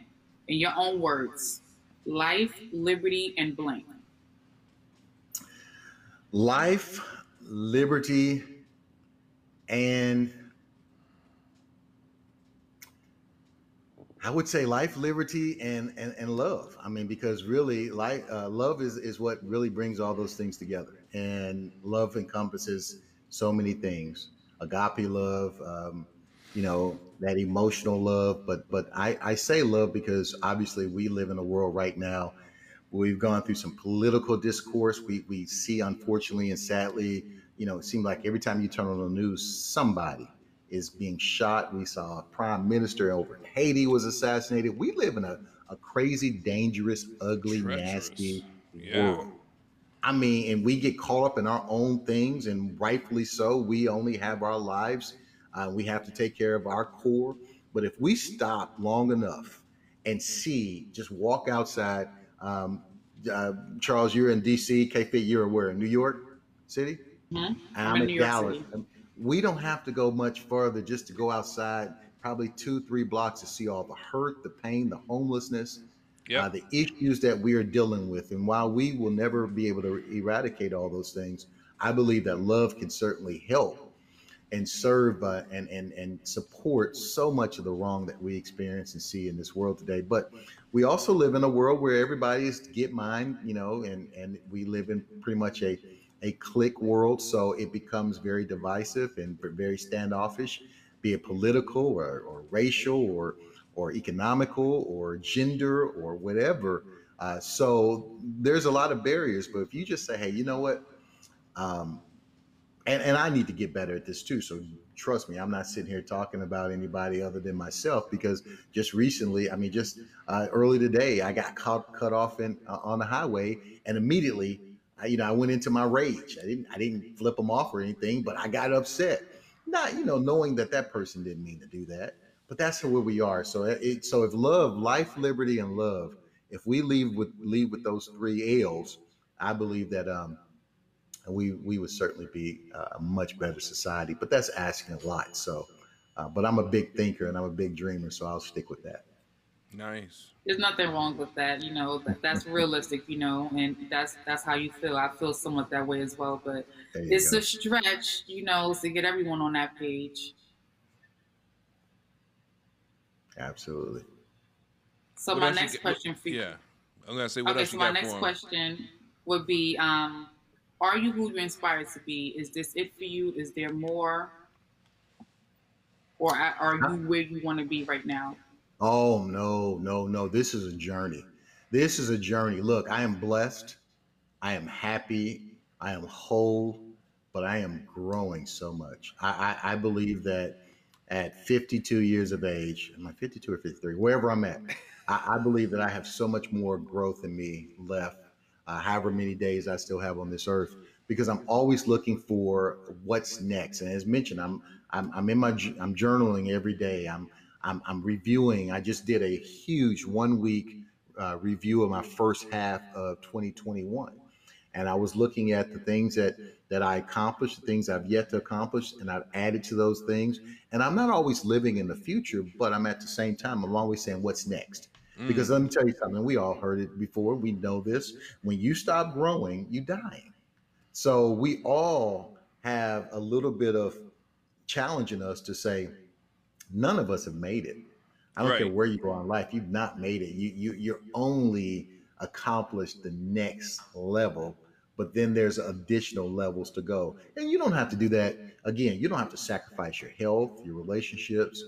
In your own words, life, liberty, and blank. Life, liberty, and I would say life, liberty, and and, and love. I mean, because really, life, uh, love is is what really brings all those things together. And love encompasses so many things: agape love, um, you know, that emotional love. But but I I say love because obviously we live in a world right now. Where we've gone through some political discourse. We we see, unfortunately and sadly, you know, it seemed like every time you turn on the news, somebody is being shot. We saw a prime minister over in Haiti was assassinated. We live in a, a crazy, dangerous, ugly, Treacherous. nasty yeah. world. I mean, and we get caught up in our own things, and rightfully so. We only have our lives. Uh, we have to take care of our core. But if we stop long enough and see, just walk outside. Um, uh, Charles, you're in DC. K Fit, you're where? In New York City? Mm-hmm. I'm, in Dallas. City we don't have to go much further just to go outside, probably two, three blocks to see all the hurt, the pain, the homelessness, yep. uh, the issues that we are dealing with. And while we will never be able to eradicate all those things, I believe that love can certainly help. and serve uh, and and and support so much of the wrong that we experience and see in this world today. But we also live in a world where everybody is get mine, you know, and and we live in pretty much a a click world, so it becomes very divisive and very standoffish, be it political or, or racial or or economical or gender or whatever. Uh, so there's a lot of barriers, but if you just say, hey, you know what? Um, and, and I need to get better at this too. So trust me, I'm not sitting here talking about anybody other than myself because just recently, I mean, just uh, early today, I got caught, cut off in, uh, on the highway and immediately, I, you know, I went into my rage. I didn't, I didn't flip them off or anything, but I got upset. Not, you know, knowing that that person didn't mean to do that, but that's where we are. So it, so if love, life, liberty, and love, if we leave with leave with those three L's, I believe that um, we we would certainly be a much better society. But that's asking a lot. So, uh, but I'm a big thinker and I'm a big dreamer, so I'll stick with that. Nice. There's nothing wrong with that, you know. That, that's realistic, you know, and that's that's how you feel. I feel somewhat that way as well, but it's go. a stretch, you know, to get everyone on that page. Absolutely. So what my next you, question for you. Yeah, I'm gonna say what okay, so my next question would be, um, are you who you're inspired to be? Is this it for you? Is there more? Or are you where you want to be right now? Oh, no, no, no. This is a journey. This is a journey. Look, I am blessed. I am happy. I am whole, but I am growing so much. I, I, I believe that at 52 years of age, am I 52 or 53? Wherever I'm at, I, I believe that I have so much more growth in me left uh, however many days I still have on this earth, because I'm always looking for what's next. And as mentioned, I'm I'm, I'm in my I'm journaling every day. I'm I'm, I'm reviewing. I just did a huge one week uh, review of my first half of 2021, and I was looking at the things that that I accomplished, the things I've yet to accomplish, and I've added to those things. And I'm not always living in the future, but I'm at the same time I'm always saying what's next. Because mm. let me tell you something, we all heard it before. We know this. When you stop growing, you die. So we all have a little bit of challenging us to say, none of us have made it. I don't right. care where you are in life, you've not made it. You you you're only accomplished the next level, but then there's additional levels to go. And you don't have to do that again. You don't have to sacrifice your health, your relationships.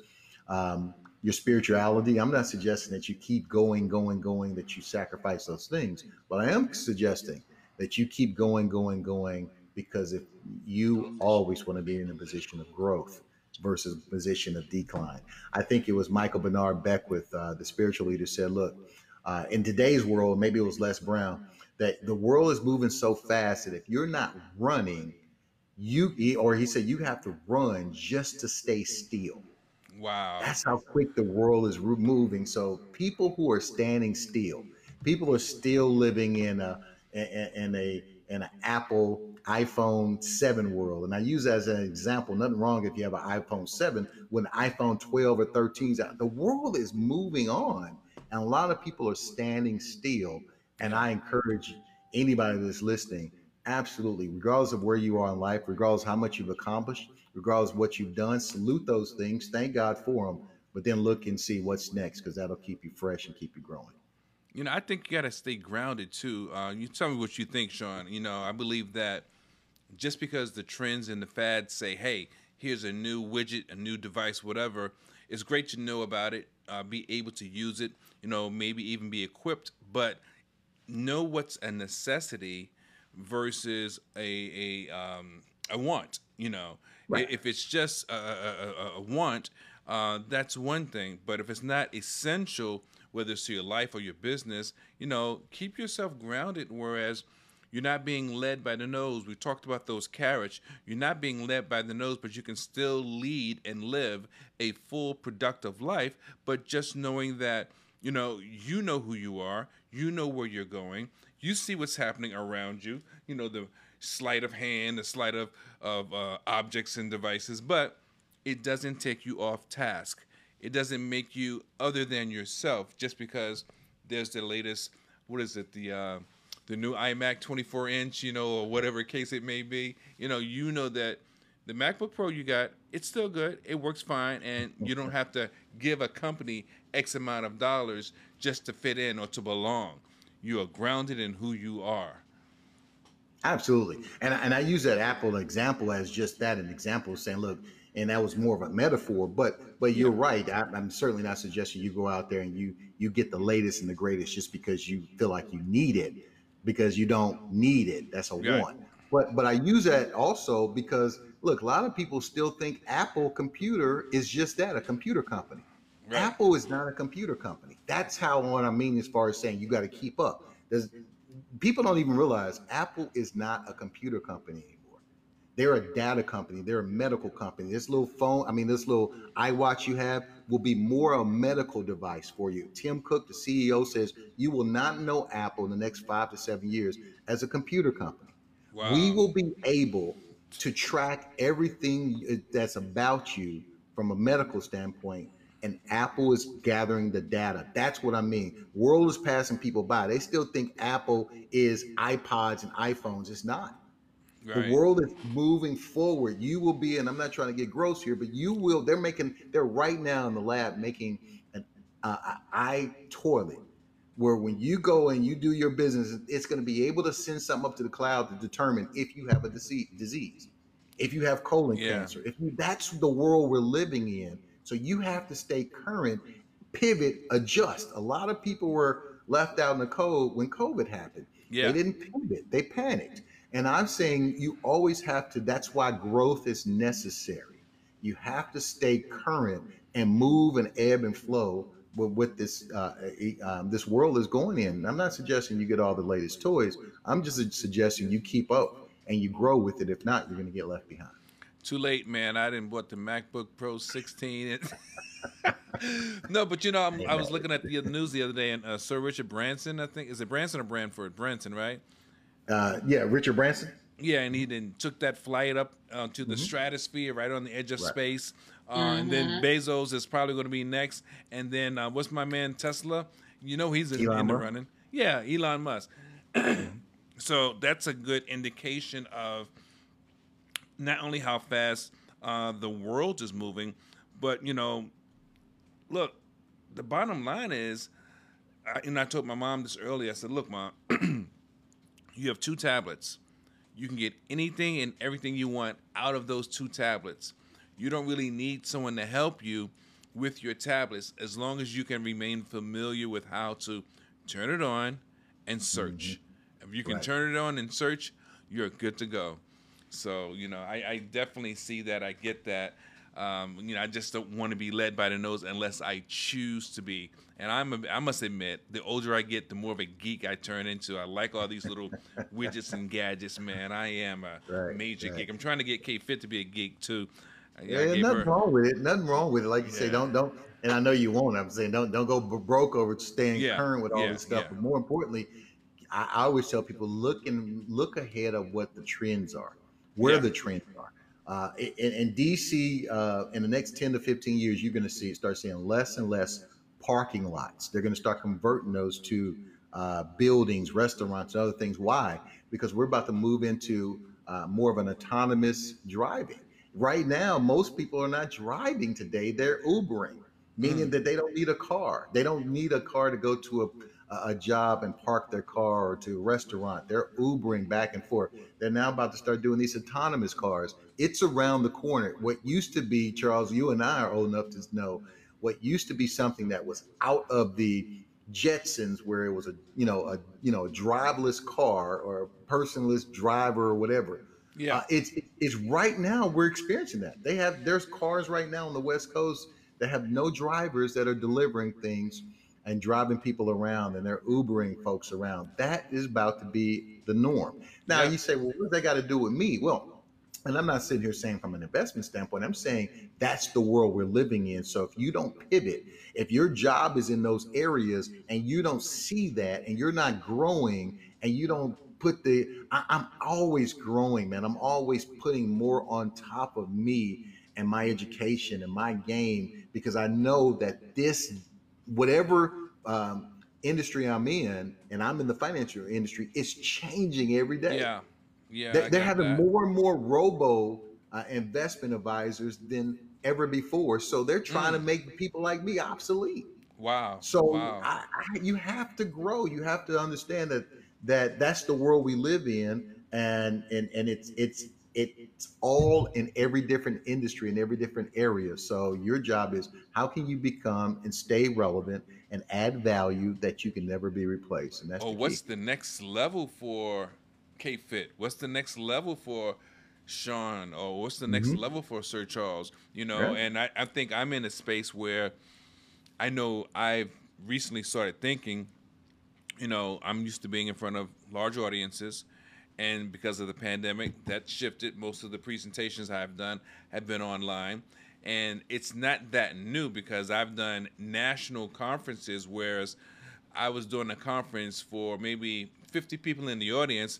Um, your spirituality. I'm not suggesting that you keep going, going, going, that you sacrifice those things, but I am suggesting that you keep going, going, going, because if you always want to be in a position of growth versus position of decline. I think it was Michael Bernard Beckwith, uh, the spiritual leader, said, look, uh, in today's world, maybe it was Les Brown, that the world is moving so fast that if you're not running, you, or he said, you have to run just to stay still. Wow. That's how quick the world is moving. So people who are standing still, people are still living in a in a in an Apple iPhone 7 world. And I use that as an example. Nothing wrong if you have an iPhone 7 when iPhone 12 or 13 is out. The world is moving on. And a lot of people are standing still. And I encourage anybody that's listening, absolutely, regardless of where you are in life, regardless how much you've accomplished, regardless what you've done. Salute those things. Thank God for them. But then look and see what's next because that'll keep you fresh and keep you growing. You know, I think you got to stay grounded too. Uh, you tell me what you think, Sean. You know, I believe that just because the trends and the fads say, hey, here's a new widget, a new device, whatever, it's great to know about it, uh, be able to use it, you know, maybe even be equipped, but know what's a necessity versus a, a, um, a want, you know. Right. If it's just a, a, a want, uh, that's one thing. But if it's not essential, whether it's to your life or your business, you know, keep yourself grounded. Whereas you're not being led by the nose. We talked about those carrots. You're not being led by the nose, but you can still lead and live a full, productive life. But just knowing that, you know, you know who you are, you know where you're going, you see what's happening around you. You know the sleight of hand, the sleight of of uh, objects and devices, but it doesn't take you off task. It doesn't make you other than yourself just because there's the latest. What is it? The uh, the new iMac 24 inch, you know, or whatever case it may be. You know, you know that the MacBook Pro you got, it's still good. It works fine, and you don't have to give a company X amount of dollars just to fit in or to belong. You are grounded in who you are. Absolutely. And, and I use that Apple example as just that an example saying, look, and that was more of a metaphor, but but you're right. I, am certainly not suggesting you go out there and you you get the latest and the greatest just because you feel like you need it, because you don't need it. That's a right. one. But but I use that also because look, a lot of people still think Apple computer is just that, a computer company. Right. Apple is not a computer company. That's how what I mean as far as saying you got to keep up. There's, people don't even realize Apple is not a computer company. They're a data company. They're a medical company. This little phone, I mean, this little iWatch you have will be more a medical device for you. Tim Cook, the CEO, says you will not know Apple in the next five to seven years as a computer company. Wow. We will be able to track everything eh, that's about you from a medical standpoint and Apple is gathering the data. That's what I mean. World is passing people by. They still think Apple is iPods and iPhones. It's not. Right. The world is moving forward. You will be, and I'm not trying to get gross here, but you will. They're making. They're right now in the lab making an uh, eye toilet, where when you go and you do your business, it's going to be able to send something up to the cloud to determine if you have a disease, if you have colon yeah. cancer. If you, that's the world we're living in so you have to stay current, pivot, adjust. A lot of people were left out in the cold when COVID happened. Yeah. They didn't pivot, they panicked. And I'm saying you always have to, that's why growth is necessary. You have to stay current and move and ebb and flow with this uh, um, this world is going in. I'm not suggesting you get all the latest toys. I'm just suggesting you keep up and you grow with it. If not, you're going to get left behind. Too late, man. I didn't bought the MacBook Pro 16. no, but you know, I'm, i was looking at the news the other day, and uh, Sir Richard Branson, I think, is it Branson or Branford? Branson, right? Uh, yeah, Richard Branson. Yeah, and he then took that flight up uh, to the mm-hmm. stratosphere, right on the edge of right. space. Uh, mm-hmm. And then mm-hmm. Bezos is probably going to be next. And then uh, what's my man Tesla? You know he's in, in the running. Yeah, Elon Musk. so that's a good indication of not only how fast uh, the world is moving, but you know, look, the bottom line is, I, and I told my mom this earlier. I said, "Look, mom, you have two tablets. You can get anything and everything you want out of those two tablets. You don't really need someone to help you with your tablets as long as you can remain familiar with how to turn it on and search. Mm-hmm. If you can right. turn it on and search, you're good to go." So you know, I, I definitely see that. I get that. Um, you know, I just don't want to be led by the nose unless I choose to be. And I'm, a, I must admit, the older I get, the more of a geek I turn into. I like all these little widgets and gadgets, man. I am a right, major right. geek. I'm trying to get K Fit to be a geek too. Yeah, nothing her, wrong with it. Nothing wrong with it. Like you yeah. say, don't don't. And I know you won't. I'm saying don't don't go broke over staying yeah, current with all yeah, this stuff. But more importantly, I, I always tell people look and look ahead of what the trends are where yeah. the trends are. Uh, in, in, DC, uh, in the next 10 to 15 years, you're going to see start seeing less and less parking lots. They're going to start converting those to uh, buildings, restaurants, and other things. Why? Because we're about to move into uh, more of an autonomous driving. Right now, most people are not driving today; they're Ubering, meaning mm. that they don't need a car. They don't need a car to go to a a job and park their car or to a restaurant. They're Ubering back and forth. They're now about to start doing these autonomous cars. It's around the corner. What used to be, Charles, you and I are old enough to know, what used to be something that was out of the Jetsons, where it was a you know a you know a driveless car or a personless driver or whatever. Yeah, uh, it's it's right now we're experiencing that. They have there's cars right now on the West Coast that have no drivers that are delivering things and driving people around and they're Ubering folks around. That is about to be the norm. Now, yeah. you say, well, what does that got to do with me? Well, and I'm not sitting here saying from an investment standpoint, I'm saying that's the world we're living in. So if you don't pivot, if your job is in those areas and you don't see that and you're not growing and you don't put the, I, I'm always growing, man. I'm always putting more on top of me and my education and my game because I know that this whatever um, industry I'm in, and I'm in the financial industry, it's changing every day. Yeah, yeah. They, are having that. more and more robo uh, investment advisors than ever before. So they're trying mm. to make people like me obsolete. Wow. So wow. I, I, you have to grow. You have to understand that that that's the world we live in, and and and it's it's it's all in every different industry in every different area. So your job is how can you become and stay relevant and add value that you can never be replaced. And that's oh, the what's the next level for K Fit? What's the next level for Sean? Or what's the next mm-hmm. level for Sir Charles? You know, yeah. and I, I think I'm in a space where I know I've recently started thinking, you know, I'm used to being in front of large audiences. And because of the pandemic, that shifted. Most of the presentations I've done have been online. And it's not that new because I've done national conferences, whereas I was doing a conference for maybe 50 people in the audience,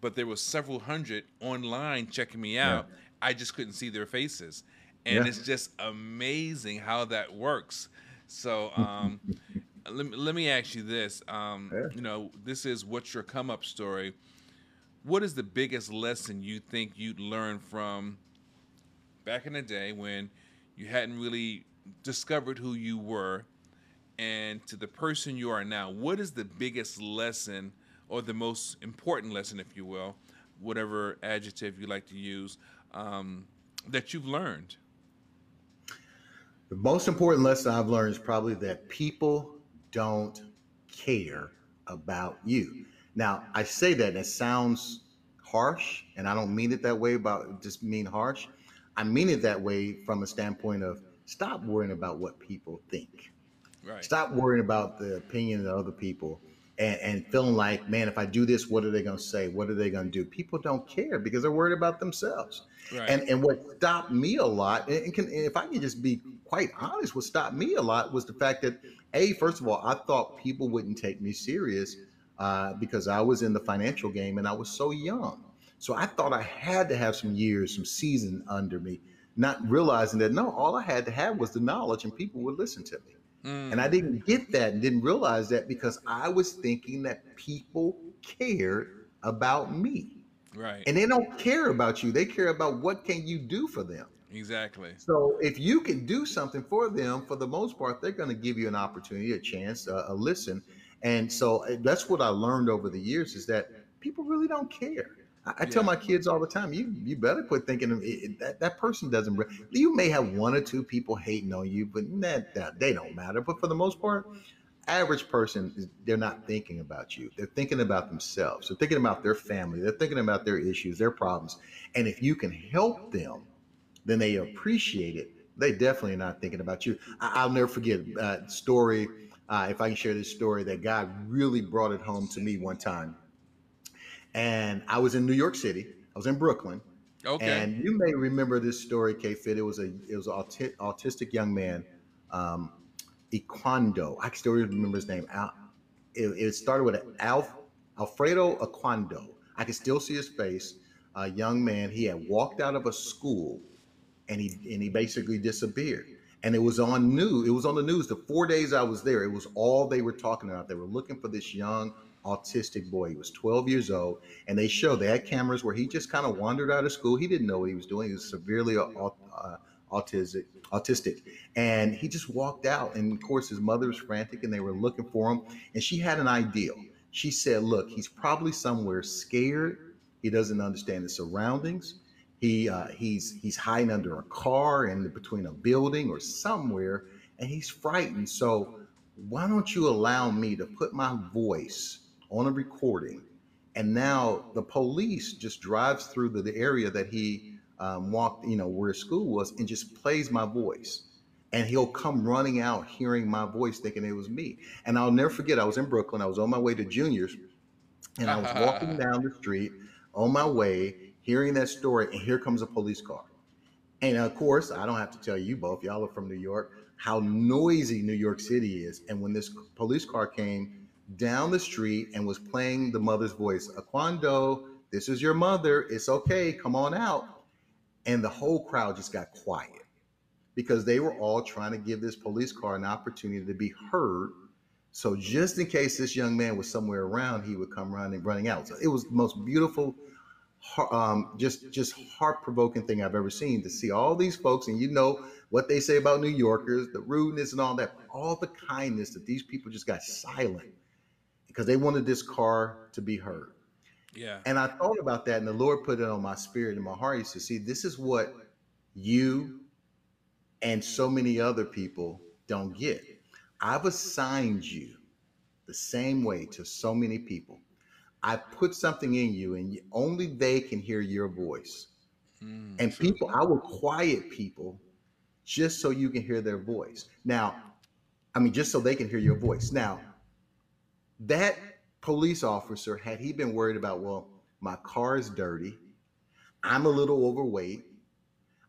but there were several hundred online checking me out. Yeah. I just couldn't see their faces. And yeah. it's just amazing how that works. So um, let, me, let me ask you this. Um, yeah. You know, this is what's your come up story. What is the biggest lesson you think you'd learn from back in the day when you hadn't really discovered who you were and to the person you are now? What is the biggest lesson or the most important lesson, if you will, whatever adjective you like to use, um, that you've learned? The most important lesson I've learned is probably that people don't care about you. Now, I say that and it sounds harsh, and I don't mean it that way about just mean harsh. I mean it that way from a standpoint of stop worrying about what people think. Right. Stop worrying about the opinion of other people and, and feeling like, man, if I do this, what are they going to say? What are they going to do? People don't care because they're worried about themselves. Right. And and what stopped me a lot, and, can, and if I can just be quite honest, what stopped me a lot was the fact that, a first of all, I thought people wouldn't take me serious uh, because I was in the financial game and I was so young. So I thought I had to have some years, some season under me, not realizing that no, all I had to have was the knowledge and people would listen to me. Mm. And I didn't get that and didn't realize that because I was thinking that people cared about me. Right. And they don't care about you. They care about what can you do for them. Exactly. So if you can do something for them, for the most part, they're going to give you an opportunity, a chance, a, a listen. And so uh, that's what I learned over the years is that people really don't care. I, I tell my kids all the time, you you better quit thinking it, that that person doesn't. You may have one or two people hating on you, but that, that they don't matter. But for the most part, average person they're not thinking about you. They're thinking about themselves. They're thinking about their family. They're thinking about their issues, their problems. And if you can help them, then they appreciate it. They definitely are not thinking about you. I, will never forget a uh, story. Uh, if I can share this story, that God really brought it home to me one time and I was in New York City. I was in Brooklyn. Okay. And you may remember this story, K Fit. It was a it was an auti- autistic young man, um, Equando. I can still remember his name. Al, it, it started with Alf, Alfredo Equando. I can still see his face. A young man. He had walked out of a school, and he and he basically disappeared. And it was on news. It was on the news. The four days I was there, it was all they were talking about. They were looking for this young autistic boy. He was 12 years old, and they showed they had cameras where he just kind of wandered out of school. He didn't know what he was doing. He was severely uh, autistic, autistic, and he just walked out. And of course, his mother was frantic, and they were looking for him. And she had an ideal. She said, "Look, he's probably somewhere scared. He doesn't understand the surroundings." He uh, he's he's hiding under a car and between a building or somewhere, and he's frightened. So why don't you allow me to put my voice on a recording, and now the police just drives through the, the area that he um, walked, you know, where his school was, and just plays my voice. And he'll come running out, hearing my voice, thinking it was me. And I'll never forget, I was in Brooklyn. I was on my way to Junior's, and I was walking down the street on my way, hearing that story, and here comes a police car. And of course, I don't have to tell you both, y'all are from New York, how noisy New York City is. And when this police car came, down the street and was playing the mother's voice. Aquando, this is your mother. It's okay. Come on out. And the whole crowd just got quiet because they were all trying to give this police car an opportunity to be heard. So just in case this young man was somewhere around, he would come running running out. So it was the most beautiful, um, just just heart provoking thing I've ever seen to see all these folks, and you know what they say about New Yorkers, the rudeness and all that, all the kindness that these people just got silent because they wanted this car to be heard. Yeah. And I thought about that, and the Lord put it on my spirit and my heart. He said, "See, this is what you and so many other people don't get. I've assigned you the same way to so many people. I put something in you, and only they can hear your voice. Mm, and people, I will quiet people just so you can hear their voice. Now, I mean, just so they can hear your voice. Now, that police officer, had he been worried about, well, my car is dirty, I'm a little overweight,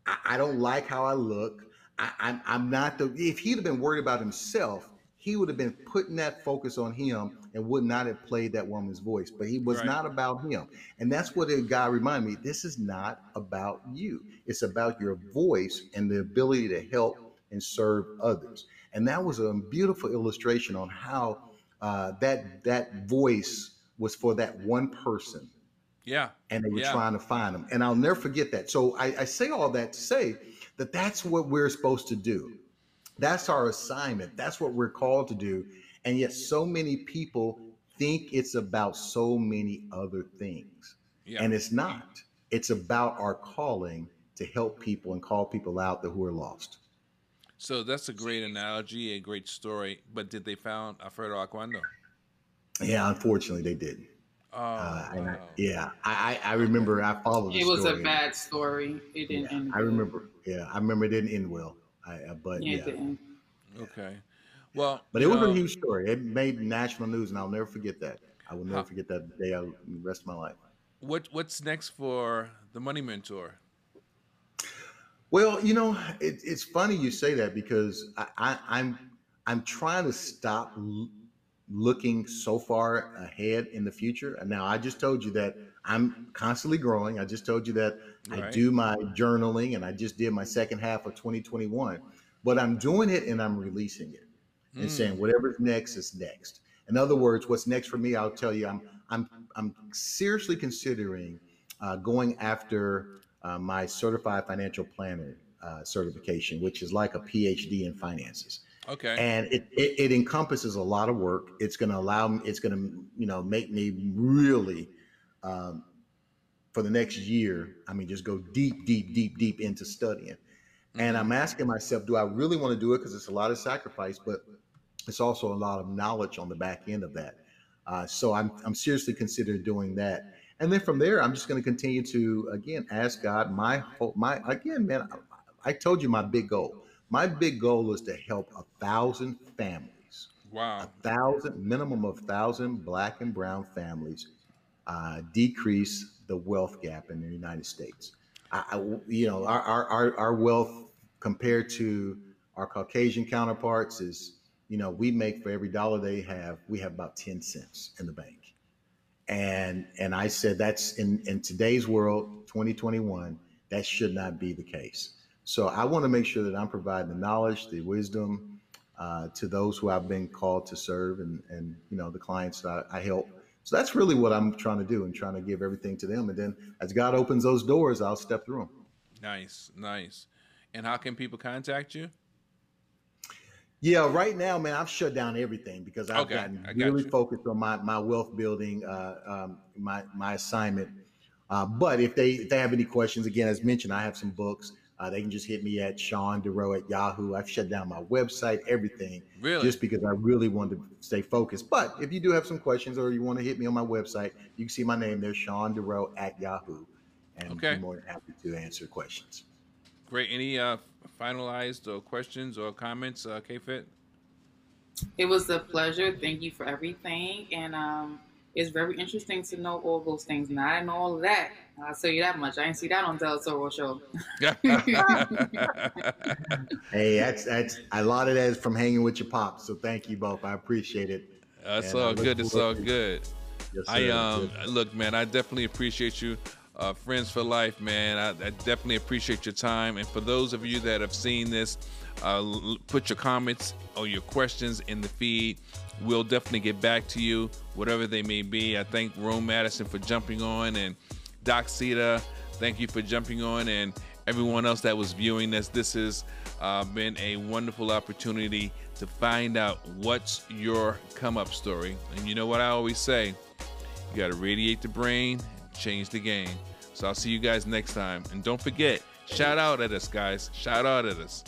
I, I don't like how I look, I, I'm, I'm not the, if he'd have been worried about himself, he would have been putting that focus on him and would not have played that woman's voice. But he was right. not about him. And that's what God reminded me this is not about you, it's about your voice and the ability to help and serve others. And that was a beautiful illustration on how uh, that that voice was for that one person. Yeah. And they were yeah. trying to find them. And I'll never forget that. So I, I say all that to say that that's what we're supposed to do. That's our assignment. That's what we're called to do. And yet, so many people think it's about so many other things. Yeah. And it's not. It's about our calling to help people and call people out that who are lost. So that's a great analogy, a great story. But did they found Alfredo Aquando? Yeah, unfortunately, they didn't. Oh, uh, wow. I, yeah, I, I remember I followed. it was a bad story. It didn't yeah, end. I remember. Yeah, I remember it didn't end well. I, uh, but yeah, yeah. Okay. Well, but it was know, a huge story. It made national news, and I'll never forget that. I will never forget that day. I, the rest of my life. What What's next for the Money Mentor? Well, you know, it, it's funny you say that because I, I, I'm I'm trying to stop l- looking so far ahead in the future. And Now, I just told you that I'm constantly growing. I just told you that right. I do my journaling, and I just did my second half of 2021. But I'm doing it and I'm releasing it and mm. saying whatever's next is next. In other words, what's next for me, I'll tell you, I'm I'm I'm seriously considering uh, going after uh, my certified financial planner uh, certification, which is like a PhD in finances. Okay. And it, it, it encompasses a lot of work. It's going to allow me, it's going to, you know, make me really, um, for the next year, I mean, just go deep, deep, deep, deep into studying. Mm-hmm. And I'm asking myself, do I really want to do it? Because it's a lot of sacrifice, but it's also a lot of knowledge on the back end of that. Uh, so I'm, I'm seriously considering doing that. And then from there, I'm just going to continue to, again, ask God, my, hope, my, again, man, I, I told you my big goal. My big goal is to help a thousand families. Wow. A thousand, minimum of thousand black and brown families uh, decrease the wealth gap in the United States. I, I, you know, our, our, our wealth compared to our Caucasian counterparts is, you know, we make for every dollar they have, we have about 10 cents in the bank. And, and I said, that's in, in today's world, 2021, that should not be the case. So I want to make sure that I'm providing the knowledge, the wisdom uh, to those who I've been called to serve, and and you know the clients that I, I help. So that's really what I'm trying to do, and trying to give everything to them. And then as God opens those doors, I'll step through them. Nice, nice. And how can people contact you? Yeah, right now, man, I've shut down everything because I've okay, gotten really got focused on my my wealth building, uh, um, my my assignment. Uh, but if they if they have any questions, again, as mentioned, I have some books. Uh, they can just hit me at Sean DeRoe at Yahoo. I've shut down my website, everything, really? just because I really wanted to stay focused. But if you do have some questions or you want to hit me on my website, you can see my name there, Sean DeRoe at Yahoo, and okay. I'm more than happy to answer questions. Great. Any uh, finalized or questions or comments, uh, K-Fit? It was a pleasure. Thank you for everything, and um, it's very interesting to know all those things. Now I know all of that. I'll tell you that much. I didn't see that on Del Toro show. hey, that's that's a lot of that is from hanging with your pops. So thank you both. I appreciate it. That's all good. It's all good. Yes, I um look, man. I definitely appreciate you. Uh, friends for life, man. I, I, definitely appreciate your time. And for those of you that have seen this, uh, put your comments or your questions in the feed. We'll definitely get back to you, whatever they may be. I thank Rome Madison for jumping on and Doc Sita, thank you for jumping on, and everyone else that was viewing this. This has uh, been a wonderful opportunity to find out what's your come up story. And you know what I always say you got to radiate the brain, change the game. So I'll see you guys next time. And don't forget, shout out at us, guys. Shout out at us.